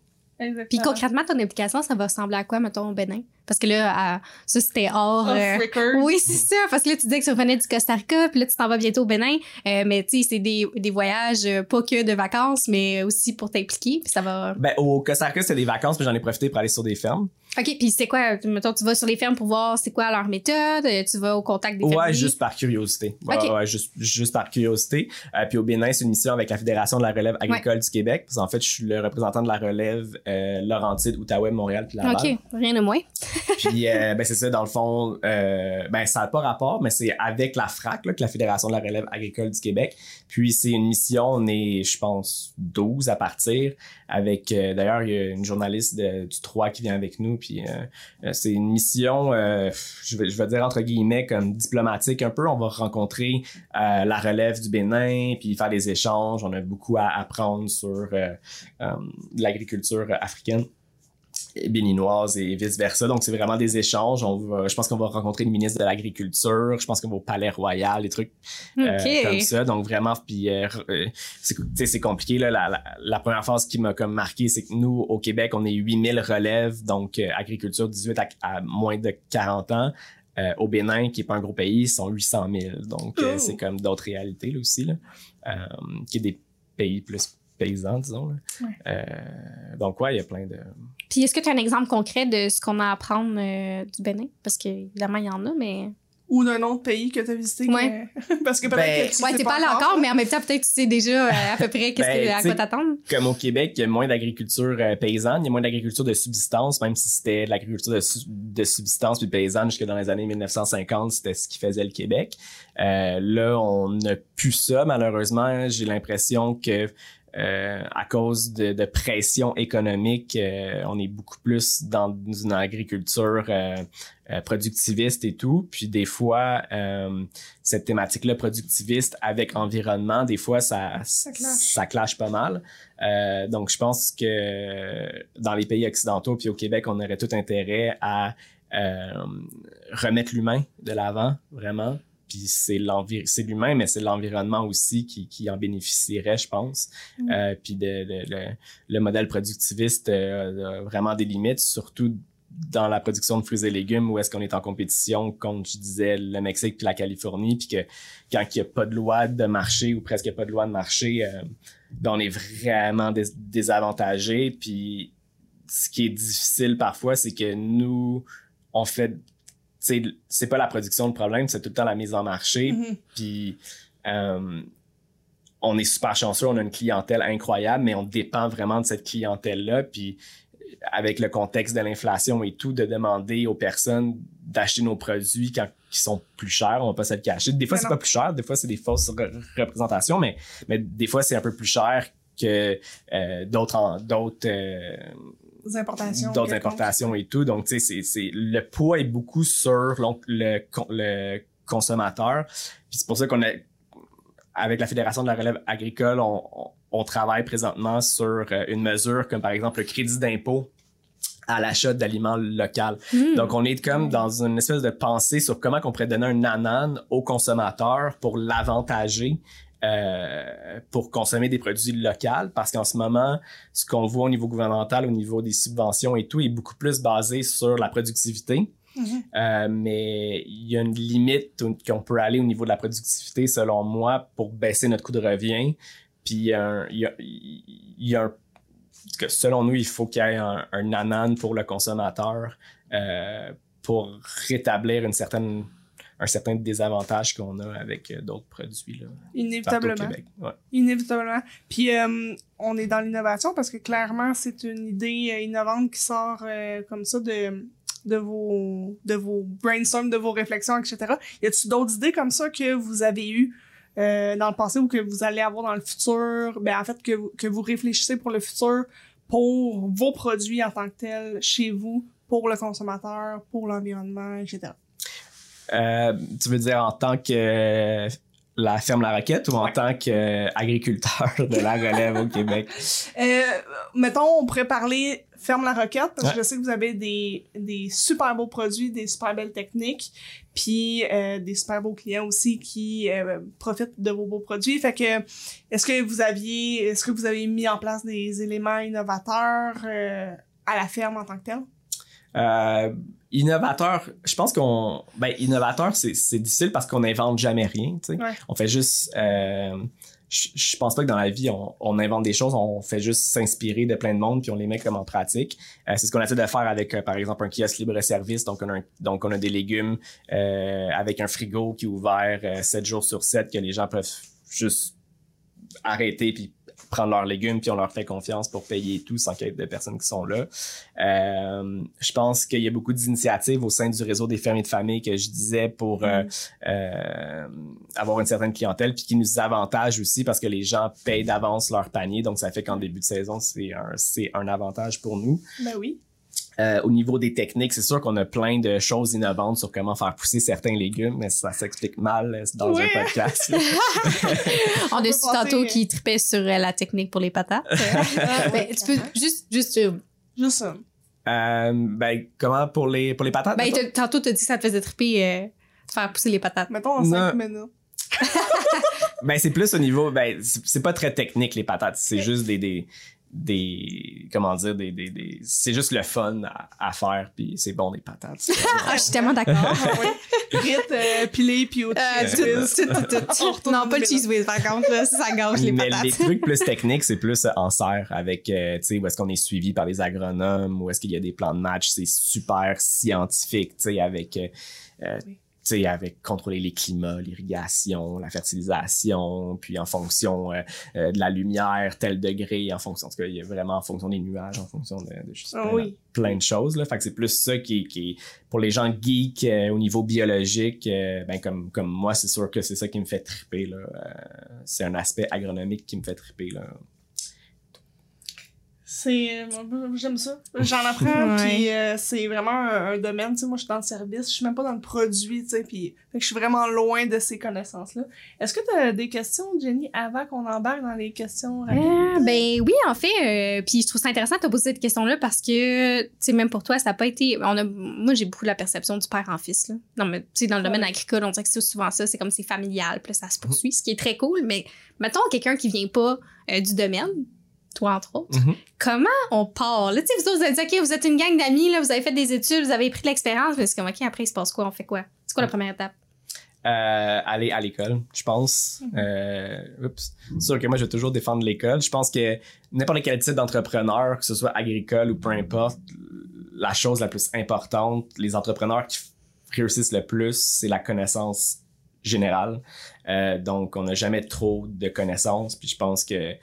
Puis concrètement, ton implication, ça va ressembler à quoi, mettons, au Bénin? Parce que là, ça, c'était hors... Euh, oui, c'est ça. Parce que là, tu disais que tu revenais du Costa Rica, puis là, tu t'en vas bientôt au Bénin. Euh, mais tu sais, c'est des, des voyages, pas que de vacances, mais aussi pour t'impliquer. Puis ça va... Ben, au Costa Rica, c'était des vacances, puis j'en ai profité pour aller sur des fermes. OK, puis c'est quoi, mettons, tu vas sur les fermes pour voir c'est quoi leur méthode, tu vas au contact des Ouais, juste par curiosité. Ouais, ouais, juste, juste par curiosité. Euh, puis au Bénin, c'est une mission avec la Fédération de la relève agricole du Québec. Parce qu'en fait, je suis le représentant de la relève euh, Laurentide, Outaouais, Montréal, puis Laval. OK, rien de moins. puis, euh, ben c'est ça, dans le fond, euh, ben ça n'a pas rapport, mais c'est avec la FRAC, là, que la Fédération de la relève agricole du Québec. Puis c'est une mission, on est, je pense, 12 à partir. Avec, euh, d'ailleurs, il y a une journaliste du 3 qui vient avec nous puis euh, euh, c'est une mission, euh, je, vais, je vais dire entre guillemets, comme diplomatique un peu. On va rencontrer la relève du Bénin, puis faire des échanges. On a beaucoup à apprendre sur l'agriculture africaine béninoise et vice-versa. Donc, c'est vraiment des échanges. On je pense qu'on va rencontrer le ministre de l'Agriculture. Je pense qu'on va au Palais Royal, des trucs euh, comme ça. Donc, vraiment, puis euh, euh c'est compliqué. Là. La, la, première phase qui m'a comme marqué, c'est que nous, au Québec, on est 8000 relèves, donc euh, agriculture 18 à, moins de 40 ans. Euh, au Bénin, qui est pas un gros pays, ils sont 800 000. Donc, oh! c'est comme d'autres réalités là, aussi, là, qui est des pays plus paysans, disons. donc, ouais, il y a plein de puis est-ce que tu as un exemple concret de ce qu'on a à apprendre euh, du Bénin? Parce qu'évidemment, il y en a, mais. ou d'un autre pays que tu as visité. Ouais. que- Parce que peut-être Ben, que tu Ouais, sais t'es pas allé encore. encore, mais en même temps, peut-être tu sais déjà euh, à peu près qu'est-ce Ben, que, à quoi t'attendre. Comme au Québec, il y a moins d'agriculture euh, paysanne, il y a moins d'agriculture de subsistance, même si c'était de l'agriculture de, su- de subsistance puis paysanne jusque dans les années 1950, c'était ce qui faisait le Québec. Euh, là, on n'a plus ça, malheureusement. J'ai l'impression que euh, à cause de, de pression économique, euh, on est beaucoup plus dans une agriculture euh, euh, productiviste et tout. Puis des fois, euh, cette thématique-là productiviste avec environnement, des fois, ça, ça, clash. clash pas mal. Euh, donc, je pense que dans les pays occidentaux puis au Québec, on aurait tout intérêt à euh, remettre l'humain de l'avant, vraiment. Puis c'est c'est l'humain, mais c'est l'environnement aussi qui, qui en bénéficierait, je pense. Mm. Euh, puis de, de- le, le modèle productiviste euh, a vraiment des limites, surtout dans la production de fruits et légumes où est-ce qu'on est en compétition contre, je disais, le Mexique puis la Californie, puis que quand il n'y a pas de loi de marché ou presque pas de loi de marché, euh, ben on est vraiment dés- désavantagé. Puis ce qui est difficile parfois, c'est que nous, on fait, c'est pas la production le problème, c'est tout le temps la mise en marché. Mhm. Puis euh, on est super chanceux, on a une clientèle incroyable, mais on dépend vraiment de cette clientèle-là. Puis avec le contexte de l'inflation et tout, de demander aux personnes d'acheter nos produits quand qui sont plus chers, on va pas se le cacher. Des fois, c'est pas plus cher, des fois, c'est des fausses re- représentations, mais, mais des fois, c'est un peu plus cher que euh, d'autres d'autres euh, importations. d'autres importations et tout. Donc, tu sais, c'est, le poids est beaucoup sur le, le consommateur. Puis c'est pour ça qu'on a, avec la Fédération de la relève agricole, on, on, on travaille présentement sur euh, une mesure comme par exemple le crédit d'impôt à l'achat d'aliments locaux. Hmm. Donc, on est comme dans une espèce de pensée sur comment on pourrait donner un nanan au consommateur pour l'avantager euh, pour consommer des produits locaux parce qu'en ce moment, ce qu'on voit au niveau gouvernemental, au niveau des subventions et tout, est beaucoup plus basé sur la productivité. Mhm. Euh, mais il y a une limite qu'on peut aller au niveau de la productivité, selon moi, pour baisser notre coût de revient. Puis il y a un, il y a, il y a un- que selon nous, il faut qu'il y ait un, un nanan pour le consommateur euh, pour rétablir une certaine, un certain désavantage qu'on a avec euh, d'autres produits là, au Inévitablement. Québec. Ouais. Inévitablement. Puis euh, on est dans l'innovation parce que clairement, c'est une idée euh, innovante qui sort euh, comme ça de de vos de vos brainstorms, de vos réflexions, etc. Y a-t-il d'autres idées comme ça que vous avez eues euh, dans le passé ou que vous allez avoir dans le futur? Ben en fait que vous, que vous réfléchissez pour le futur pour vos produits en tant que tels chez vous, pour le consommateur, pour l'environnement, etc. Euh, tu veux dire en tant que la ferme La Roquette ou en Ouais. tant qu'agriculteur de la relève au Québec? Euh, mettons, on pourrait parler Ferme la Roquette, parce que Ouais. je sais que vous avez des, des super beaux produits, des super belles techniques, puis euh, des super beaux clients aussi qui euh, profitent de vos beaux produits. Fait que, est-ce que vous aviez, est-ce que vous avez mis en place des éléments innovateurs euh, à la ferme en tant que tel? Euh, innovateur, je pense qu'on. Ben, innovateur, c'est c'est difficile parce qu'on n'invente jamais rien. tu sais. Ouais. On fait juste. euh, je, je pense pas que dans la vie, on, on invente des choses, on fait juste s'inspirer de plein de monde puis on les met comme en pratique. Euh, c'est ce qu'on essaie de faire avec, euh, par exemple, un kiosque libre-service. Donc, on a, un- donc, on a des légumes avec un frigo qui est ouvert euh, 7 jours sur 7 que les gens peuvent juste arrêter puis prendre leurs légumes puis on leur fait confiance pour payer tout sans qu'il y ait de personnes qui sont là. Euh, je pense qu'il y a beaucoup d'initiatives au sein du réseau des fermiers de famille que je disais pour euh, euh, avoir une certaine clientèle puis qui nous avantage aussi parce que les gens payent d'avance leur panier donc ça fait qu'en début de saison c'est un c'est un avantage pour nous. Ben oui. Euh, au niveau des techniques, c'est sûr qu'on a plein de choses innovantes sur comment faire pousser certains légumes, mais ça s'explique mal euh, dans Oui. un podcast. On a su tantôt euh, qui tripait sur la technique pour les patates. Ah, Ben, tu peux juste, juste, Juste ça. Euh, ben comment pour les pour les patates ben, t'as- tantôt t'as dit que ça te faisait triper euh, de faire pousser les patates. Mettons en Non. 5 minutes. Ben, c'est plus au niveau. Ben, c'est c'est pas très technique, les patates. C'est juste des. des des comment dire des, des, des c'est juste le fun à, à faire puis c'est bon des patates Ah, je suis tellement d'accord. Ah, oui. Frites, euh, pilées, puis au Euh, cheese Non, pas le cheese whiz, par contre, là, ça, ça gâche les mais patates. les trucs plus techniques c'est plus en serre avec euh, tu sais où est-ce qu'on est suivi par des agronomes où est-ce qu'il y a des plans de match c'est super scientifique tu sais avec euh, euh, sais, avec contrôler les climats, l'irrigation, la fertilisation, puis en fonction euh, euh, de la lumière, tel degré, en fonction, en tout cas, il y a vraiment en fonction des nuages, en fonction de, Ah oui. plein de choses, là. Fait que c'est plus ça qui, qui pour les gens geeks euh, au niveau biologique, euh, ben comme, comme moi, c'est sûr que c'est ça qui me fait triper, là. Euh, c'est un aspect agronomique qui me fait triper, là. C'est euh, j'aime ça. J'en apprends Ouais. puis euh, c'est vraiment un, un domaine, tu sais moi je suis dans le service, je suis même pas dans le produit, tu sais puis fait que je suis vraiment loin de ces connaissances là. Est-ce que tu as des questions Jenny avant qu'on embarque dans les questions rapides? Ah, ben oui, en fait, euh, puis je trouve ça intéressant de te poser cette question-là parce que, tu sais, même pour toi, ça n'a pas été. On a, moi, j'ai beaucoup la perception du père en fils. Là. Non, mais tu sais, dans le domaine Ouais. agricole, on dirait que c'est souvent ça, c'est comme c'est familial, puis ça se poursuit, ce qui est très cool. Mais mettons quelqu'un qui vient pas euh, du domaine, toi entre autres, Mhm. comment on part? Là, tu sais, vous autres, vous avez dit, OK, vous êtes une gang d'amis, là, vous avez fait des études, vous avez pris de l'expérience, mais c'est comme, OK, après, il se passe quoi? On fait quoi? C'est quoi la première étape? Euh, aller à l'école, je pense. Euh, oups. C'est sûr que moi, je vais toujours défendre l'école. Je pense que n'importe quel type d'entrepreneur, que ce soit agricole ou peu importe, la chose la plus importante, les entrepreneurs qui réussissent le plus, c'est la connaissance générale. Euh, donc, on n'a jamais trop de connaissances. Puis je pense que euh,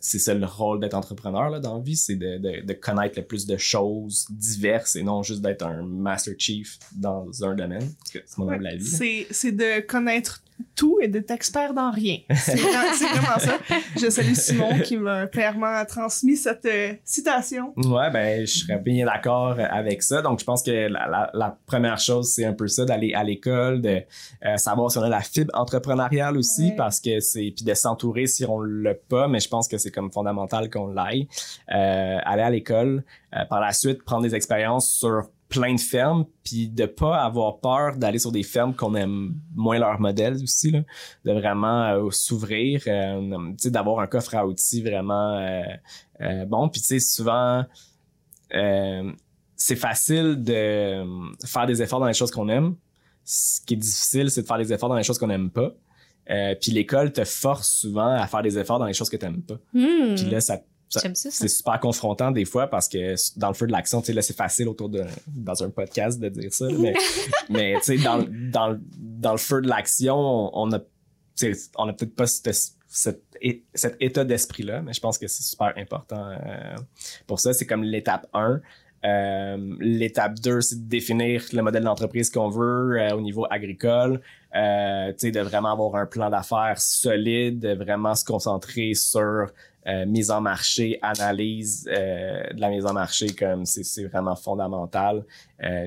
c'est ça le rôle d'être entrepreneur là, dans la vie, c'est de, de, de connaître le plus de choses diverses et non juste d'être un Master Chief dans un domaine. Mon Ouais, avis. c'est c'est de connaître tout et d'être expert dans rien. C'est vraiment, ça. Je salue Simon qui m'a clairement transmis cette euh, citation. Ouais, ben, je serais bien d'accord avec ça. Donc, je pense que la, la, la première chose, c'est un peu ça, d'aller à l'école, de euh, savoir si on a la fibre entrepreneuriale aussi, Ouais. parce que c'est, puis de s'entourer si on l'a pas, mais je pense que c'est comme fondamental qu'on l'aille. Euh, aller à l'école, euh, par la suite, prendre des expériences sur plein de fermes, puis de pas avoir peur d'aller sur des fermes qu'on aime moins leur modèle aussi, là, de vraiment euh, s'ouvrir, euh, tu sais, d'avoir un coffre à outils vraiment euh, euh, bon. Puis tu sais, souvent, euh, c'est facile de euh, faire des efforts dans les choses qu'on aime. Ce qui est difficile, c'est de faire des efforts dans les choses qu'on aime pas. Euh, puis l'école te force souvent à faire des efforts dans les choses que t'aimes pas. Hmm. Puis là, ça, c'est super confrontant des fois parce que dans le feu de l'action, tu sais, là, c'est facile autour de, dans un podcast de dire ça, mais, mais tu sais, dans, dans, le- dans le feu de l'action, on, a, on a peut-être pas cette- cet état d'esprit-là, mais je pense que c'est super important euh, pour ça. C'est comme l'étape 1. Euh, l'étape 2, c'est de définir le modèle d'entreprise qu'on veut euh, au niveau agricole. Euh, de vraiment avoir un plan d'affaires solide, de vraiment se concentrer sur euh, mise en marché, analyse euh, de la mise en marché, comme c'est vraiment fondamental.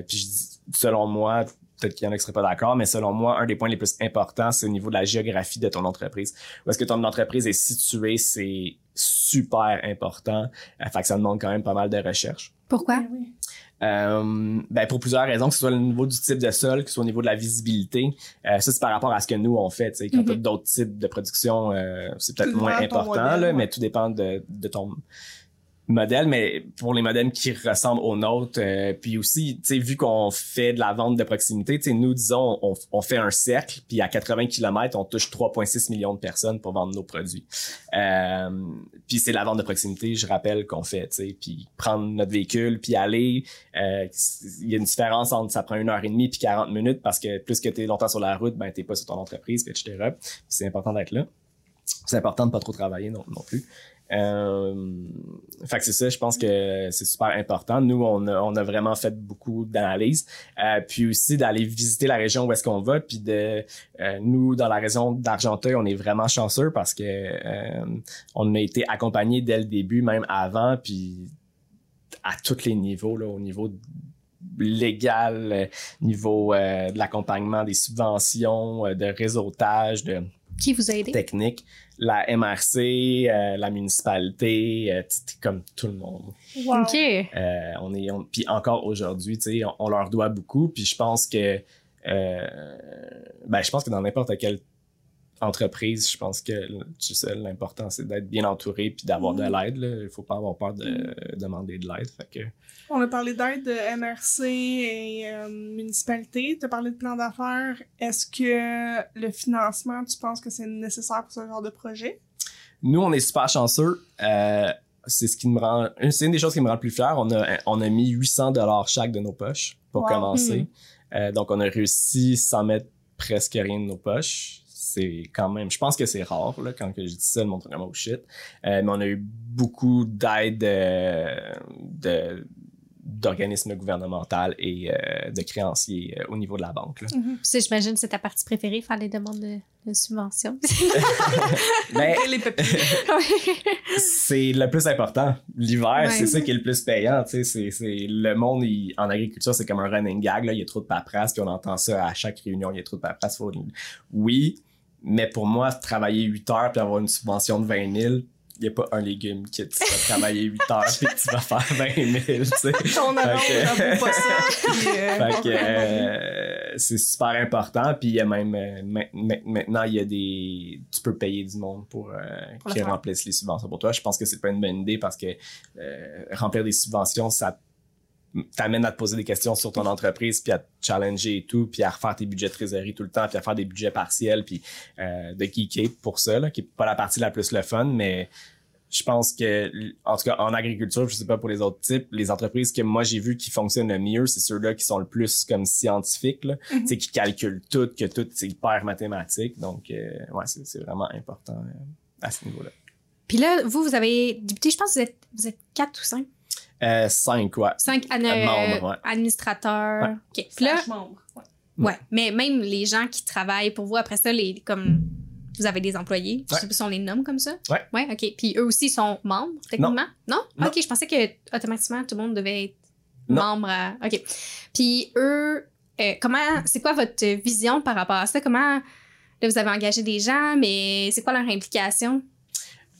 Puis selon moi, peut-être qu'il y en a qui seraient pas d'accord, mais selon moi, un des points les plus importants, c'est au niveau de la géographie de ton entreprise. Où est-ce que ton entreprise est située, c'est super important. Euh, fait que ça demande quand même pas mal de recherche. Pourquoi? Ben oui. Euh, ben pour plusieurs raisons, que ce soit au niveau du type de sol, que ce soit au niveau de la visibilité. Euh, ça, c'est par rapport à ce que nous, on fait. tu sais. Quand Mhm. t'as d'autres types de production, euh, c'est peut-être Tout moins important, modèle, là, ouais. mais tout dépend de, de ton modèle. Mais pour les modèles qui ressemblent aux nôtres, euh, puis aussi, tu vu qu'on fait de la vente de proximité, tu nous, disons, on, fait un cercle, puis à 80 km, on touche 3,6 millions de personnes pour vendre nos produits. Euh, puis c'est la vente de proximité, je rappelle, qu'on fait, tu puis prendre notre véhicule, puis aller, euh, il y a une différence entre ça prend une heure et demie puis 40 minutes parce que plus que tu es longtemps sur la route, ben t'es pas sur ton entreprise, etc. C'est important d'être là. C'est important de pas trop travailler non plus. Euh, fait que c'est ça, je pense que c'est super important. Nous, on a, on a vraiment fait beaucoup d'analyses. Euh, puis aussi d'aller visiter la région où est-ce qu'on va. Puis de euh, nous, dans la région d'Argenteuil, on est vraiment chanceux parce que on a été accompagnés dès le début, même avant, puis à tous les niveaux, là, au niveau légal, niveau euh, de l'accompagnement des subventions, euh, de réseautage, de Qui vous a aidé? technique, la MRC, euh, la municipalité, euh, comme tout le monde. Wow. OK. Euh, on est, on- puis encore aujourd'hui, tu sais, on, on leur doit beaucoup. Puis je pense que, euh, ben, je pense que dans n'importe quelle entreprise, je pense que tu sais, l'important c'est d'être bien entouré puis d'avoir de Mhm. l'aide. Il faut pas avoir peur de demander de l'aide. Que, On a parlé d'aide de MRC et euh, municipalité. Tu as parlé de plan d'affaires. Est-ce que le financement, tu penses que c'est nécessaire pour ce genre de projet? Nous, on est super chanceux. Euh, c'est ce qui me rend, c'est une des choses qui me rend le plus fier. On a, on a mis 800 dollars chaque de nos poches pour Wow. commencer. Euh, donc, on a réussi sans mettre presque rien de nos poches. C'est quand même, je pense que c'est rare, là, quand que je dis ça, le monde est vraiment oh shit. Euh, mais on a eu beaucoup d'aide euh, de, d'organismes gouvernementaux et euh, de créanciers euh, au niveau de la banque. là. Ça, j'imagine, c'est ta partie préférée, faire les demandes de, de subventions. Papiers. c'est le plus important. L'hiver, Ouais. c'est ça qui est le plus payant. tu sais. C'est, c'est, le monde il- en agriculture, c'est comme un running gag. Là. Il y a trop de paperasse, puis on entend ça à chaque réunion. Il y a trop de paperasse. Faut... Oui, mais pour moi, travailler 8 heures puis avoir une subvention de 20 000, il n'y a pas un légume qui tu vas travailler 8 heures puis que tu vas faire 20 000. tu sais. On a Fait que- j'avoue pas ça. euh, que euh, c'est super important. Puis il y a même euh, ma- ma- maintenant il y a des tu peux payer du monde pour, euh, Pour le qui faire. remplissent les subventions pour toi. Je pense que c'est pas une bonne idée parce que euh, remplir des subventions ça t'amène à te poser des questions sur ton entreprise puis à te challenger et tout puis à refaire tes budgets de trésorerie tout le temps puis à faire des budgets partiels puis euh, de geeker pour ça là, qui est pas la partie la plus le fun mais je pense que, en tout cas, en agriculture, je sais pas pour les autres types, les entreprises que moi j'ai vu qui fonctionnent le mieux, c'est ceux-là qui sont le plus comme scientifiques, là, tu sais, qui calculent tout, que tout c'est hyper mathématique. Donc, euh, ouais, c'est, c'est vraiment important euh, à ce niveau-là. Puis là, vous, vous avez débuté, je pense que vous êtes, vous êtes quatre ou cinq? Euh, cinq, ouais. Cinq an- Euh, membres, ouais. administrateurs. Ouais. OK. Puis là, Slash membre, ouais. ouais. Mais même les gens qui travaillent pour vous, après ça, les, comme, vous avez des employés. Je sais pas si on les nomme comme ça. Ouais. Ouais, OK. Puis eux aussi sont membres, techniquement? Non? Non. OK, je pensais que automatiquement, tout le monde devait être Non. membre à... OK. Puis eux, euh, comment... C'est quoi votre vision par rapport à ça? Comment... Là, vous avez engagé des gens, mais c'est quoi leur implication?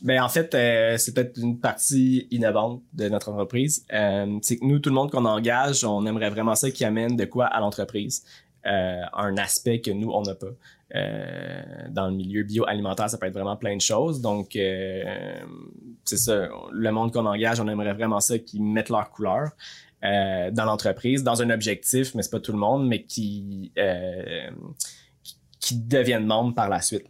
Ben en fait, euh, c'est peut-être une partie innovante de notre entreprise. Euh, c'est que nous, tout le monde qu'on engage, on aimerait vraiment ça qui amène de quoi à l'entreprise. Euh, un aspect que nous, on n'a pas. Euh, dans le milieu bioalimentaire, ça peut être vraiment plein de choses. Donc, euh, c'est ça. Le monde qu'on engage, on aimerait vraiment ça qu'ils mettent leur couleur euh, dans l'entreprise, dans un objectif, mais c'est pas tout le monde, mais qui, euh, qui- qui deviennent membres par la suite.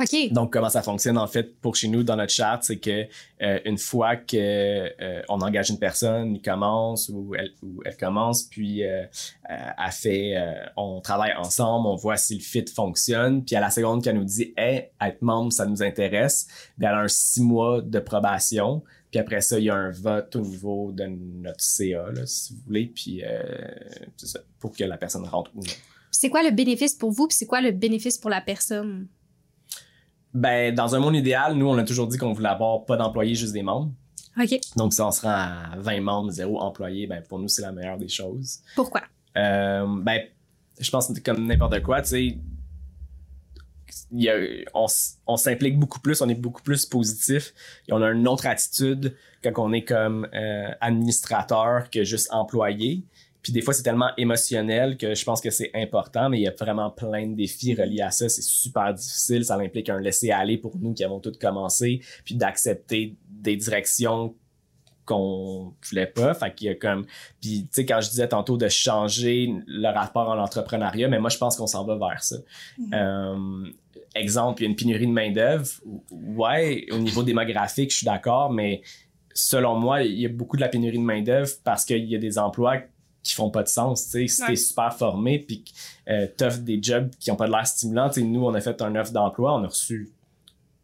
OK. Donc, comment ça fonctionne en fait pour chez nous dans notre charte, c'est que euh, une fois que euh, on engage une personne, il commence ou elle, ou elle commence, puis euh, euh, elle fait, euh, on travaille ensemble, on voit si le fit fonctionne, puis à la seconde qu'elle nous dit, hey, être membre, ça nous intéresse, bien, elle a un six mois de probation, puis après ça, il y a un vote au niveau de notre CA, là, si vous voulez, puis euh, c'est ça, pour que la personne rentre ou non. C'est quoi le bénéfice pour vous, puis c'est quoi le bénéfice pour la personne? Ben, dans un monde idéal, nous, on a toujours dit qu'on voulait avoir pas d'employés, juste des membres. OK. Donc, si on se rend à 20 membres, zéro employé, ben, pour nous, c'est la meilleure des choses. Pourquoi? Euh, ben, je pense que comme n'importe quoi, tu sais. il y a- on, s'implique beaucoup plus, on est beaucoup plus positif et on a une autre attitude quand on est comme euh, administrateur que juste employé. Puis des fois, c'est tellement émotionnel que je pense que c'est important, mais il y a vraiment plein de défis reliés à ça. C'est super difficile. Ça implique un laisser-aller pour nous qui avons tout commencé, puis d'accepter des directions qu'on voulait pas. Fait qu'il y a comme... Puis, tu sais, quand je disais tantôt de changer le rapport à l'entrepreneuriat, mais moi, je pense qu'on s'en va vers ça. Mhm. Euh, exemple, il y a une pénurie de main-d'œuvre. Ouais, au niveau démographique, je suis d'accord, mais selon moi, il y a beaucoup de la pénurie de main-d'œuvre parce qu'il y a des emplois qui font pas de sens. Tu sais, si Ouais. t'es super formé puis que euh, t'offres des jobs qui ont pas de l'air stimulants, tu sais, nous, on a fait un offre d'emploi, on a reçu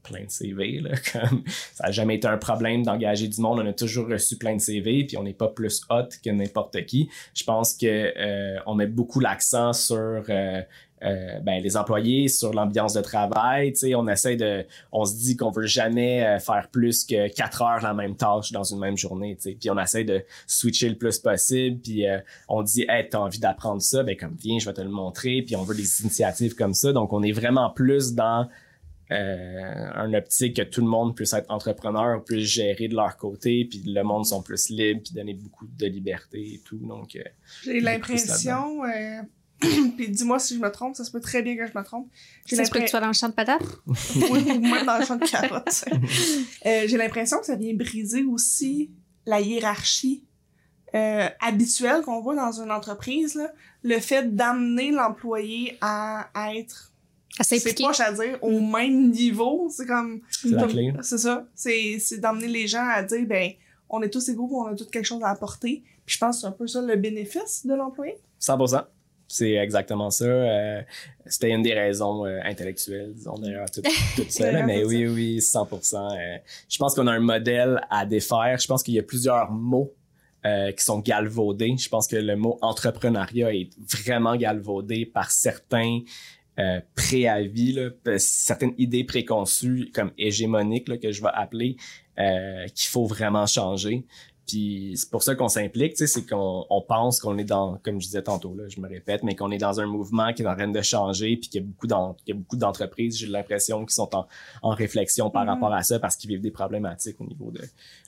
plein de CV. Là, comme, ça a jamais été un problème d'engager du monde. On a toujours reçu plein de CV, puis on n'est pas plus hot que n'importe qui. Je pense que euh, on met beaucoup l'accent sur euh, euh, ben, les employés, sur l'ambiance de travail. On essaie de, on se dit qu'on veut jamais euh, faire plus que quatre heures la même tâche dans une même journée. Tu sais, puis on essaie de switcher le plus possible. Puis euh, on dit, hey, t'as envie d'apprendre ça, ben comme viens, je vais te le montrer. Puis on veut des initiatives comme ça. Donc on est vraiment plus dans euh, un optique que tout le monde puisse être entrepreneur, puisse gérer de leur côté, puis le monde sont plus libres, puis donner beaucoup de liberté et tout. Donc, euh, J'ai l'impression, euh, puis dis-moi si je me trompe, ça se peut très bien que je me trompe. J'ai Ça se peut que tu l'impression, sois dans le champ de patates? oui, ou même dans le champ de carottes. Euh, J'ai l'impression que ça vient briser aussi la hiérarchie euh, habituelle qu'on voit dans une entreprise. Là. Le fait d'amener l'employé à, à être c'est proche à dire au même niveau c'est comme C'est ça c'est c'est d'emmener les gens à dire ben on est tous égaux on a tous quelque chose à apporter puis je pense que c'est un peu ça le bénéfice de l'employé 100%. C'est exactement ça. Euh, c'était une des raisons euh, intellectuelles, disons, derrière tout, tout ça. mais oui, oui, 100%. euh, je pense qu'on a un modèle à défaire. Je pense qu'il y a plusieurs mots euh, qui sont galvaudés. Je pense que le mot entrepreneuriat est vraiment galvaudé par certains euh, préavis, là, certaines idées préconçues comme hégémoniques là, que je vais appeler, euh, qu'il faut vraiment changer. Puis c'est pour ça qu'on s'implique, tu sais, c'est qu'on on pense qu'on est dans, comme je disais tantôt, là, je me répète, mais qu'on est dans un mouvement qui est en train de changer, puis qu'il y a beaucoup d'en- qu'il y a beaucoup d'entreprises, j'ai l'impression, qui sont en, en réflexion par Mhm. rapport à ça parce qu'ils vivent des problématiques au niveau de,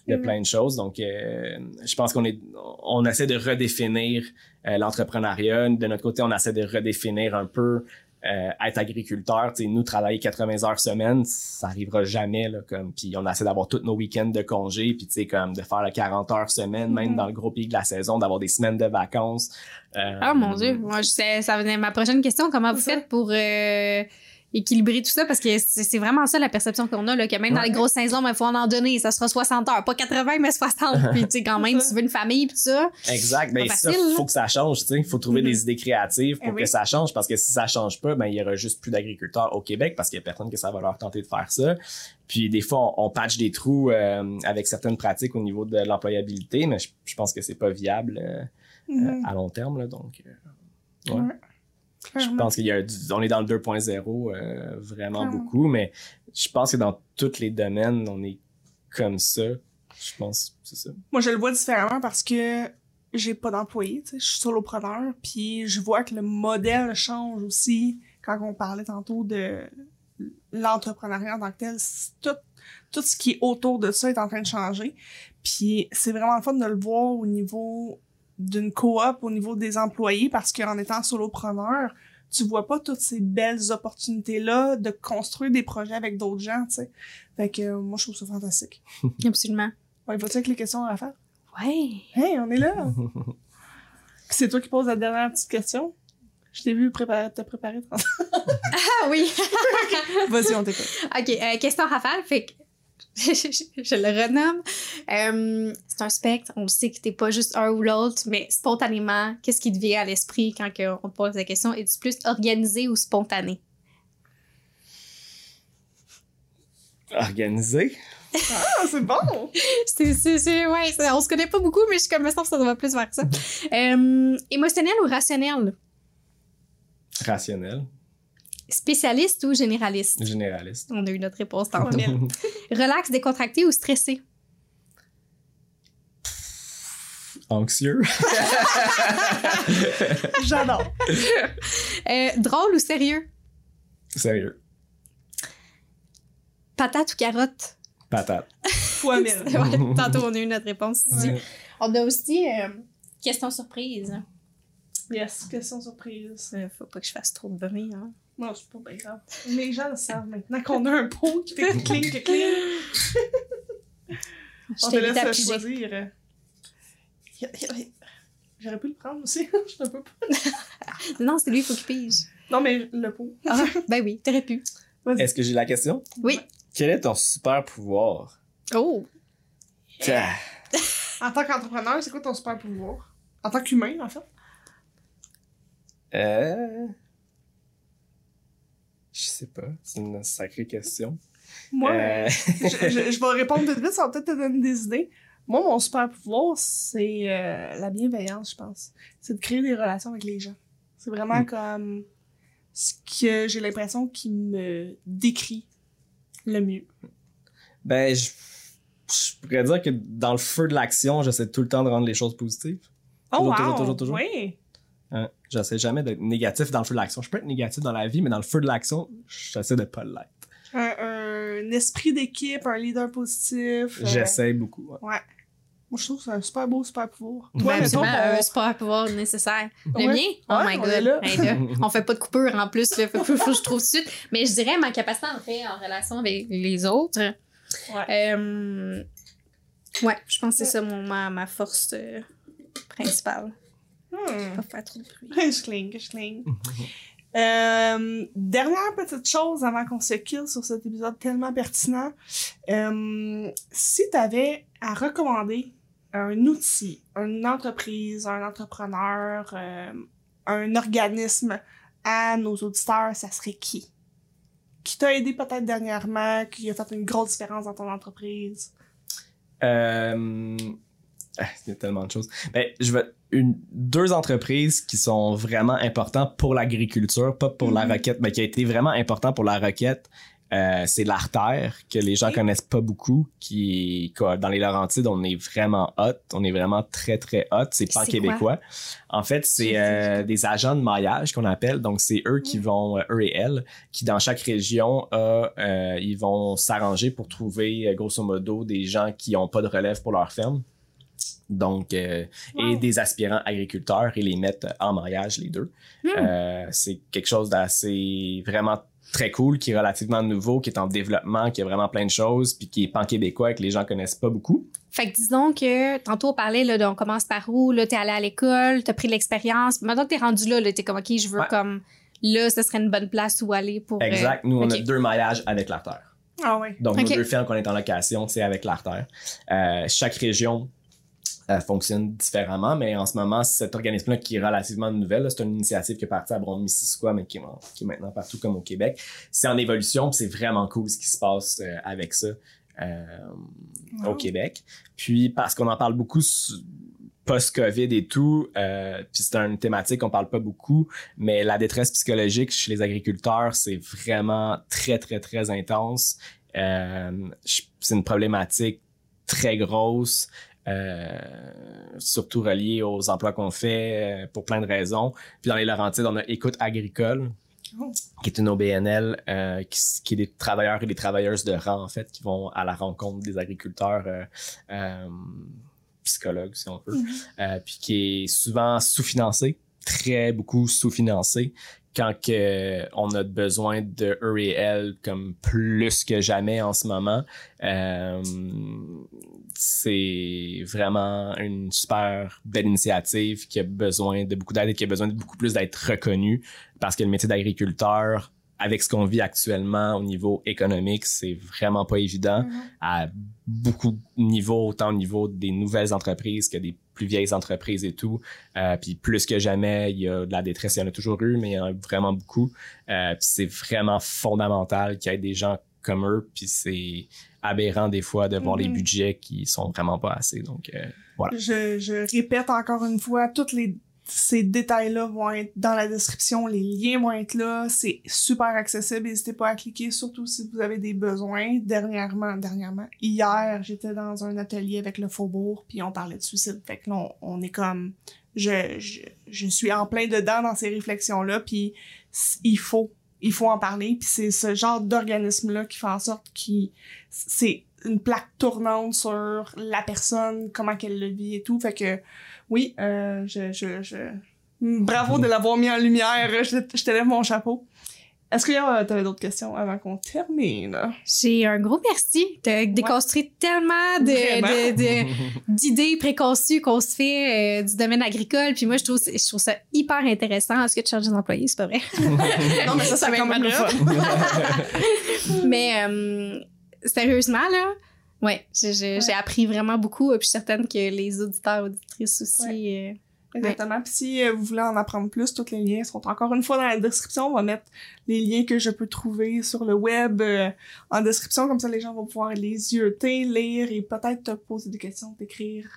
de Mhm. plein de choses. Donc, euh, je pense qu'on est, on essaie de redéfinir euh, l'entrepreneuriat. De notre côté, on essaie de redéfinir un peu euh, être agriculteur, tu sais, nous travailler 80 heures semaine, ça arrivera jamais là comme puis on essaie d'avoir tous nos week-ends de congé puis tu sais comme de faire le 40 heures semaine même Mhm. dans le gros pic de la saison, d'avoir des semaines de vacances. Euh, Ah mon dieu, moi je sais, ça venait ma prochaine question. Comment vous ça. faites pour euh, équilibrer tout ça parce que c'est vraiment ça la perception qu'on a là, que même dans les grosses saisons, il faut en donner, ça sera 60 heures, pas 80 mais 60. Puis tu sais quand même tu veux une famille puis tout ça. Exact. Ben, ça, faut que ça change, tu sais. Faut trouver Mhm. des idées créatives pour Eh oui. que ça change, parce que si ça change pas, ben, il y aura juste plus d'agriculteurs au Québec, parce qu'il y a personne que ça va leur tenter de faire ça. Puis, des fois, on, on patch des trous, euh, avec certaines pratiques au niveau de l'employabilité, mais je, je pense que c'est pas viable, euh, Mhm. à long terme, là. Donc, euh, ouais. Je pense qu'il y a on est dans le 2.0 euh, vraiment Clairement. beaucoup, mais je pense que dans tous les domaines, on est comme ça. Je pense, c'est ça. Moi, je le vois différemment parce que j'ai pas d'employé, tu sais, je suis solopreneur, puis je vois que le modèle change aussi quand on parlait tantôt de l'entrepreneuriat en tant que tel. Tout, tout ce qui est autour de ça est en train de changer. Puis c'est vraiment le fun de le voir au niveau d'une coop, au niveau des employés, parce qu'en étant solopreneur, tu vois pas toutes ces belles opportunités-là de construire des projets avec d'autres gens, tu sais. Fait que euh, moi, je trouve ça fantastique. Absolument. Ouais, vas-tu avec les questions à faire? Ouais. Hey, on est là! C'est toi qui poses la dernière petite question? Je t'ai vu préparer, te préparer. Ah oui. Vas-y, on t'écoute. OK, euh, question rafale, fait que je, le renomme. Euh, c'est un spectre, on sait que t'es pas juste un ou l'autre, mais spontanément, qu'est-ce qui te vient à l'esprit quand on te pose la question? Es-tu plus organisé ou spontané? Organisé? Ah, c'est bon! C'est, c'est, c'est, ouais, on se connaît pas beaucoup, mais je suis comme, que ça doit plus vers ça. Euh, émotionnel ou rationnel? Rationnel. Spécialiste ou généraliste? Généraliste. On a eu notre réponse tantôt. Relax, décontracté ou stressé? Anxieux. J'adore. Euh, drôle ou sérieux? Sérieux. Patate ou carotte? Patate. Fois mille. Ouais, tantôt, on a eu notre réponse. Ouais. On a aussi euh, question surprise. Yes, question surprise. Euh, faut pas que je fasse trop de bruit. Hein. Non, c'est pas bien grave. Les gens le savent maintenant qu'on a un pot qui fait cling, cling, cling. Je On te laisse choisir. J'aurais pu le prendre aussi. Je ne peux pas. Non, c'est lui, il faut qu'il pige. Non, mais le pot. Ah, ben oui, t'aurais pu. Vas-y. Est-ce que j'ai la question? Oui. Quel est ton super pouvoir? Oh! Tiens. En tant qu'entrepreneur, c'est quoi ton super pouvoir? En tant qu'humain, en fait? Euh... Je sais pas. C'est une sacrée question. Moi, Euh, je, je- je vais répondre vite vite, ça va peut-être te donner des idées. Moi, mon super pouvoir, c'est euh, la bienveillance, je pense. C'est de créer des relations avec les gens. C'est vraiment Mm. comme ce que j'ai l'impression qui me décrit le mieux. Ben, je, je pourrais dire que dans le feu de l'action, j'essaie tout le temps de rendre les choses positives. Oh, Toujours, wow! toujours, toujours, toujours. Oui! Hein? J'essaie jamais d'être négatif dans le feu de l'action. Je peux être négatif dans la vie, mais dans le feu de l'action, j'essaie de pas l'être. Un, un esprit d'équipe, un leader positif. euh, J'essaie beaucoup. ouais. Ouais. Moi, je trouve que c'est un super beau super pouvoir. Toi, mettons, absolument, ton- un super pouvoir nécessaire. Le Ouais. mien? Oh Ouais, my on god. est là. Hey, là, on fait pas de coupure en plus, là. Faut, que je trouve suite. Mais je dirais ma capacité à entrer en relation avec les autres. Ouais. Euh, ouais, je pense que c'est Ouais. ça mon, ma, ma force euh, principale. Hmm. Pas faire trop de bruit. je cling, je cling. Euh, dernière petite chose avant qu'on se kill sur cet épisode tellement pertinent. Euh, si tu avais à recommander un outil, une entreprise, un entrepreneur, euh, un organisme à nos auditeurs, ça serait qui? Qui t'a aidé peut-être dernièrement, qui a fait une grosse différence dans ton entreprise? Euh, ah, il y a tellement de choses. Ben, je veux une, deux entreprises qui sont vraiment importantes pour l'agriculture, pas pour la Mhm. requête, mais qui a été vraiment important pour la requête. Euh, c'est l'artère que les gens connaissent pas beaucoup qui quoi, dans les Laurentides on est vraiment hot. On est vraiment très très hot. C'est C'est québécois en fait c'est euh, des agents de maillage qu'on appelle. Donc c'est eux qui Mhm. vont euh, eux et elles qui dans chaque région euh, ils vont s'arranger pour trouver euh, grosso modo des gens qui ont pas de relève pour leur ferme donc euh, et Wow. des aspirants agriculteurs et les mettre en mariage les deux Hmm. euh, c'est quelque chose d'assez vraiment très cool, qui est relativement nouveau, qui est en développement, qui a vraiment plein de choses, puis qui est pan-québécois et que les gens connaissent pas beaucoup. Fait que disons que tantôt on parlait là, de on commence par où, là, t'es allé à l'école, t'as pris de l'expérience. Maintenant que t'es rendu là, là t'es comme, OK, je veux Ouais. comme, là, ce serait une bonne place où aller pour. euh, Exact. Nous, on a deux maillages avec l'artère. Ah ouais. Donc, Ok. nos deux fermes qu'on est en location, c'est avec l'artère. Euh, chaque région euh, fonctionne différemment, mais en ce moment, cet organisme-là qui est relativement nouvelle, c'est une initiative qui est partie à Brome-Missisquoi, mais qui est, qui est maintenant partout comme au Québec. C'est en évolution, c'est vraiment cool ce qui se passe euh, avec ça euh, Wow. au Québec. Puis parce qu'on en parle beaucoup post-COVID et tout, euh, puis c'est une thématique qu'on parle pas beaucoup, mais la détresse psychologique chez les agriculteurs, c'est vraiment très, très, très intense. Euh, c'est une problématique très grosse, euh, surtout reliée aux emplois qu'on fait euh, pour plein de raisons. Puis dans les Laurentides, on a Écoute agricole, Oh. qui est une OBNL, euh, qui, est des travailleurs et des travailleuses de rang, en fait, qui vont à la rencontre des agriculteurs psychologues, si on veut, Mhm. euh, puis qui est souvent sous-financé, très beaucoup sous-financé, quand que on a besoin de eux et elles comme plus que jamais en ce moment. Euh, c'est vraiment une super belle initiative qui a besoin de beaucoup d'aide et qui a besoin de beaucoup plus d'être reconnue parce que le métier d'agriculteur, avec ce qu'on vit actuellement au niveau économique, c'est vraiment pas évident Mhm. à beaucoup de niveaux, autant au niveau des nouvelles entreprises que des plus vieilles entreprises et tout. Euh, puis plus que jamais, il y a de la détresse, il y en a toujours eu, mais il y en a vraiment beaucoup. Euh, puis c'est vraiment fondamental qu'il y ait des gens comme eux, puis c'est aberrant des fois de voir les Mhm. budgets qui sont vraiment pas assez. Donc euh, voilà. Je, je répète encore une fois, tous les ces détails-là vont être dans la description, les liens vont être là, c'est super accessible, n'hésitez pas à cliquer, surtout si vous avez des besoins. Dernièrement, dernièrement, hier, j'étais dans un atelier avec le Faubourg, puis on parlait de suicide, fait que là, on, est comme, je, je, je suis en plein dedans dans ces réflexions-là, puis il faut, il faut en parler, puis c'est ce genre d'organisme-là qui fait en sorte qu'il, c'est une plaque tournante sur la personne, comment qu'elle le vit et tout. Fait que oui, euh, je, je, je... bravo de l'avoir mis en lumière. Je, je te lève mon chapeau. Est-ce que euh, t'avais d'autres questions avant qu'on termine? J'ai un gros merci. T'as déconstruit tellement de, Vraiment? de- de- d'idées préconçues qu'on se fait euh, du domaine agricole. Puis moi, je trouve, je trouve ça hyper intéressant. Est-ce que tu changes des employés? C'est pas vrai. non, mais ça, ça va Ça être va être. Mais euh, sérieusement, là, ouais, j'ai, appris vraiment beaucoup. Et puis je suis certaine que les auditeurs, auditrices aussi. euh, Exactement. Puis si euh, vous voulez en apprendre plus, tous les liens sont encore une fois dans la description. On va mettre les liens que je peux trouver sur le web euh, en description. Comme ça, les gens vont pouvoir les yeuter, lire et peut-être te poser des questions, t'écrire.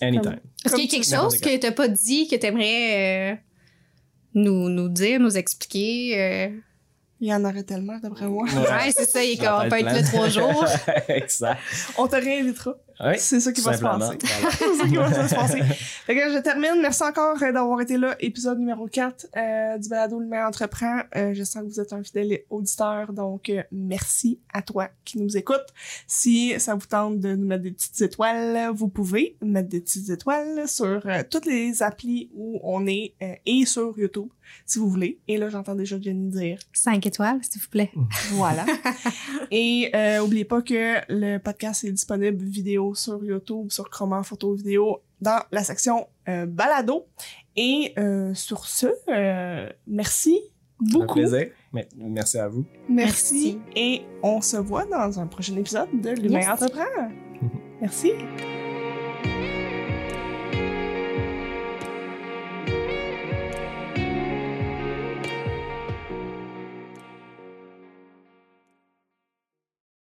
Anytime. Est-ce qu'il y a quelque chose que t'as pas dit que t'aimerais euh, nous, nous dire, nous expliquer? Il y en aurait tellement, d'après moi. Ouais, c'est ça, il est Ça qu'on peut être là trois jours. exact. On te réinvitera. Oui, C'est ça qui va se passer. Voilà. c'est ça qui va se passer. Fait que je termine. Merci encore euh, d'avoir été là. Épisode numéro 4 euh, du balado Le meilleur entreprend. Euh, je sens que vous êtes un fidèle auditeur, donc euh, merci à toi qui nous écoute. Si ça vous tente de nous mettre des petites étoiles, vous pouvez mettre des petites étoiles sur euh, toutes les applis où on est euh, et sur YouTube, si vous voulez. Et là, j'entends déjà Jenny dire Cinq étoiles, s'il vous plaît. voilà. Et euh, oubliez pas que le podcast est disponible vidéo sur YouTube, sur Chroma Photo Vidéo, dans la section euh, balado. Et euh, sur ce, euh, merci Un beaucoup. plaisir. Mais merci à vous. Merci. Merci. Et on se voit dans un prochain épisode de Yes. L'Humain Entreprend. Merci.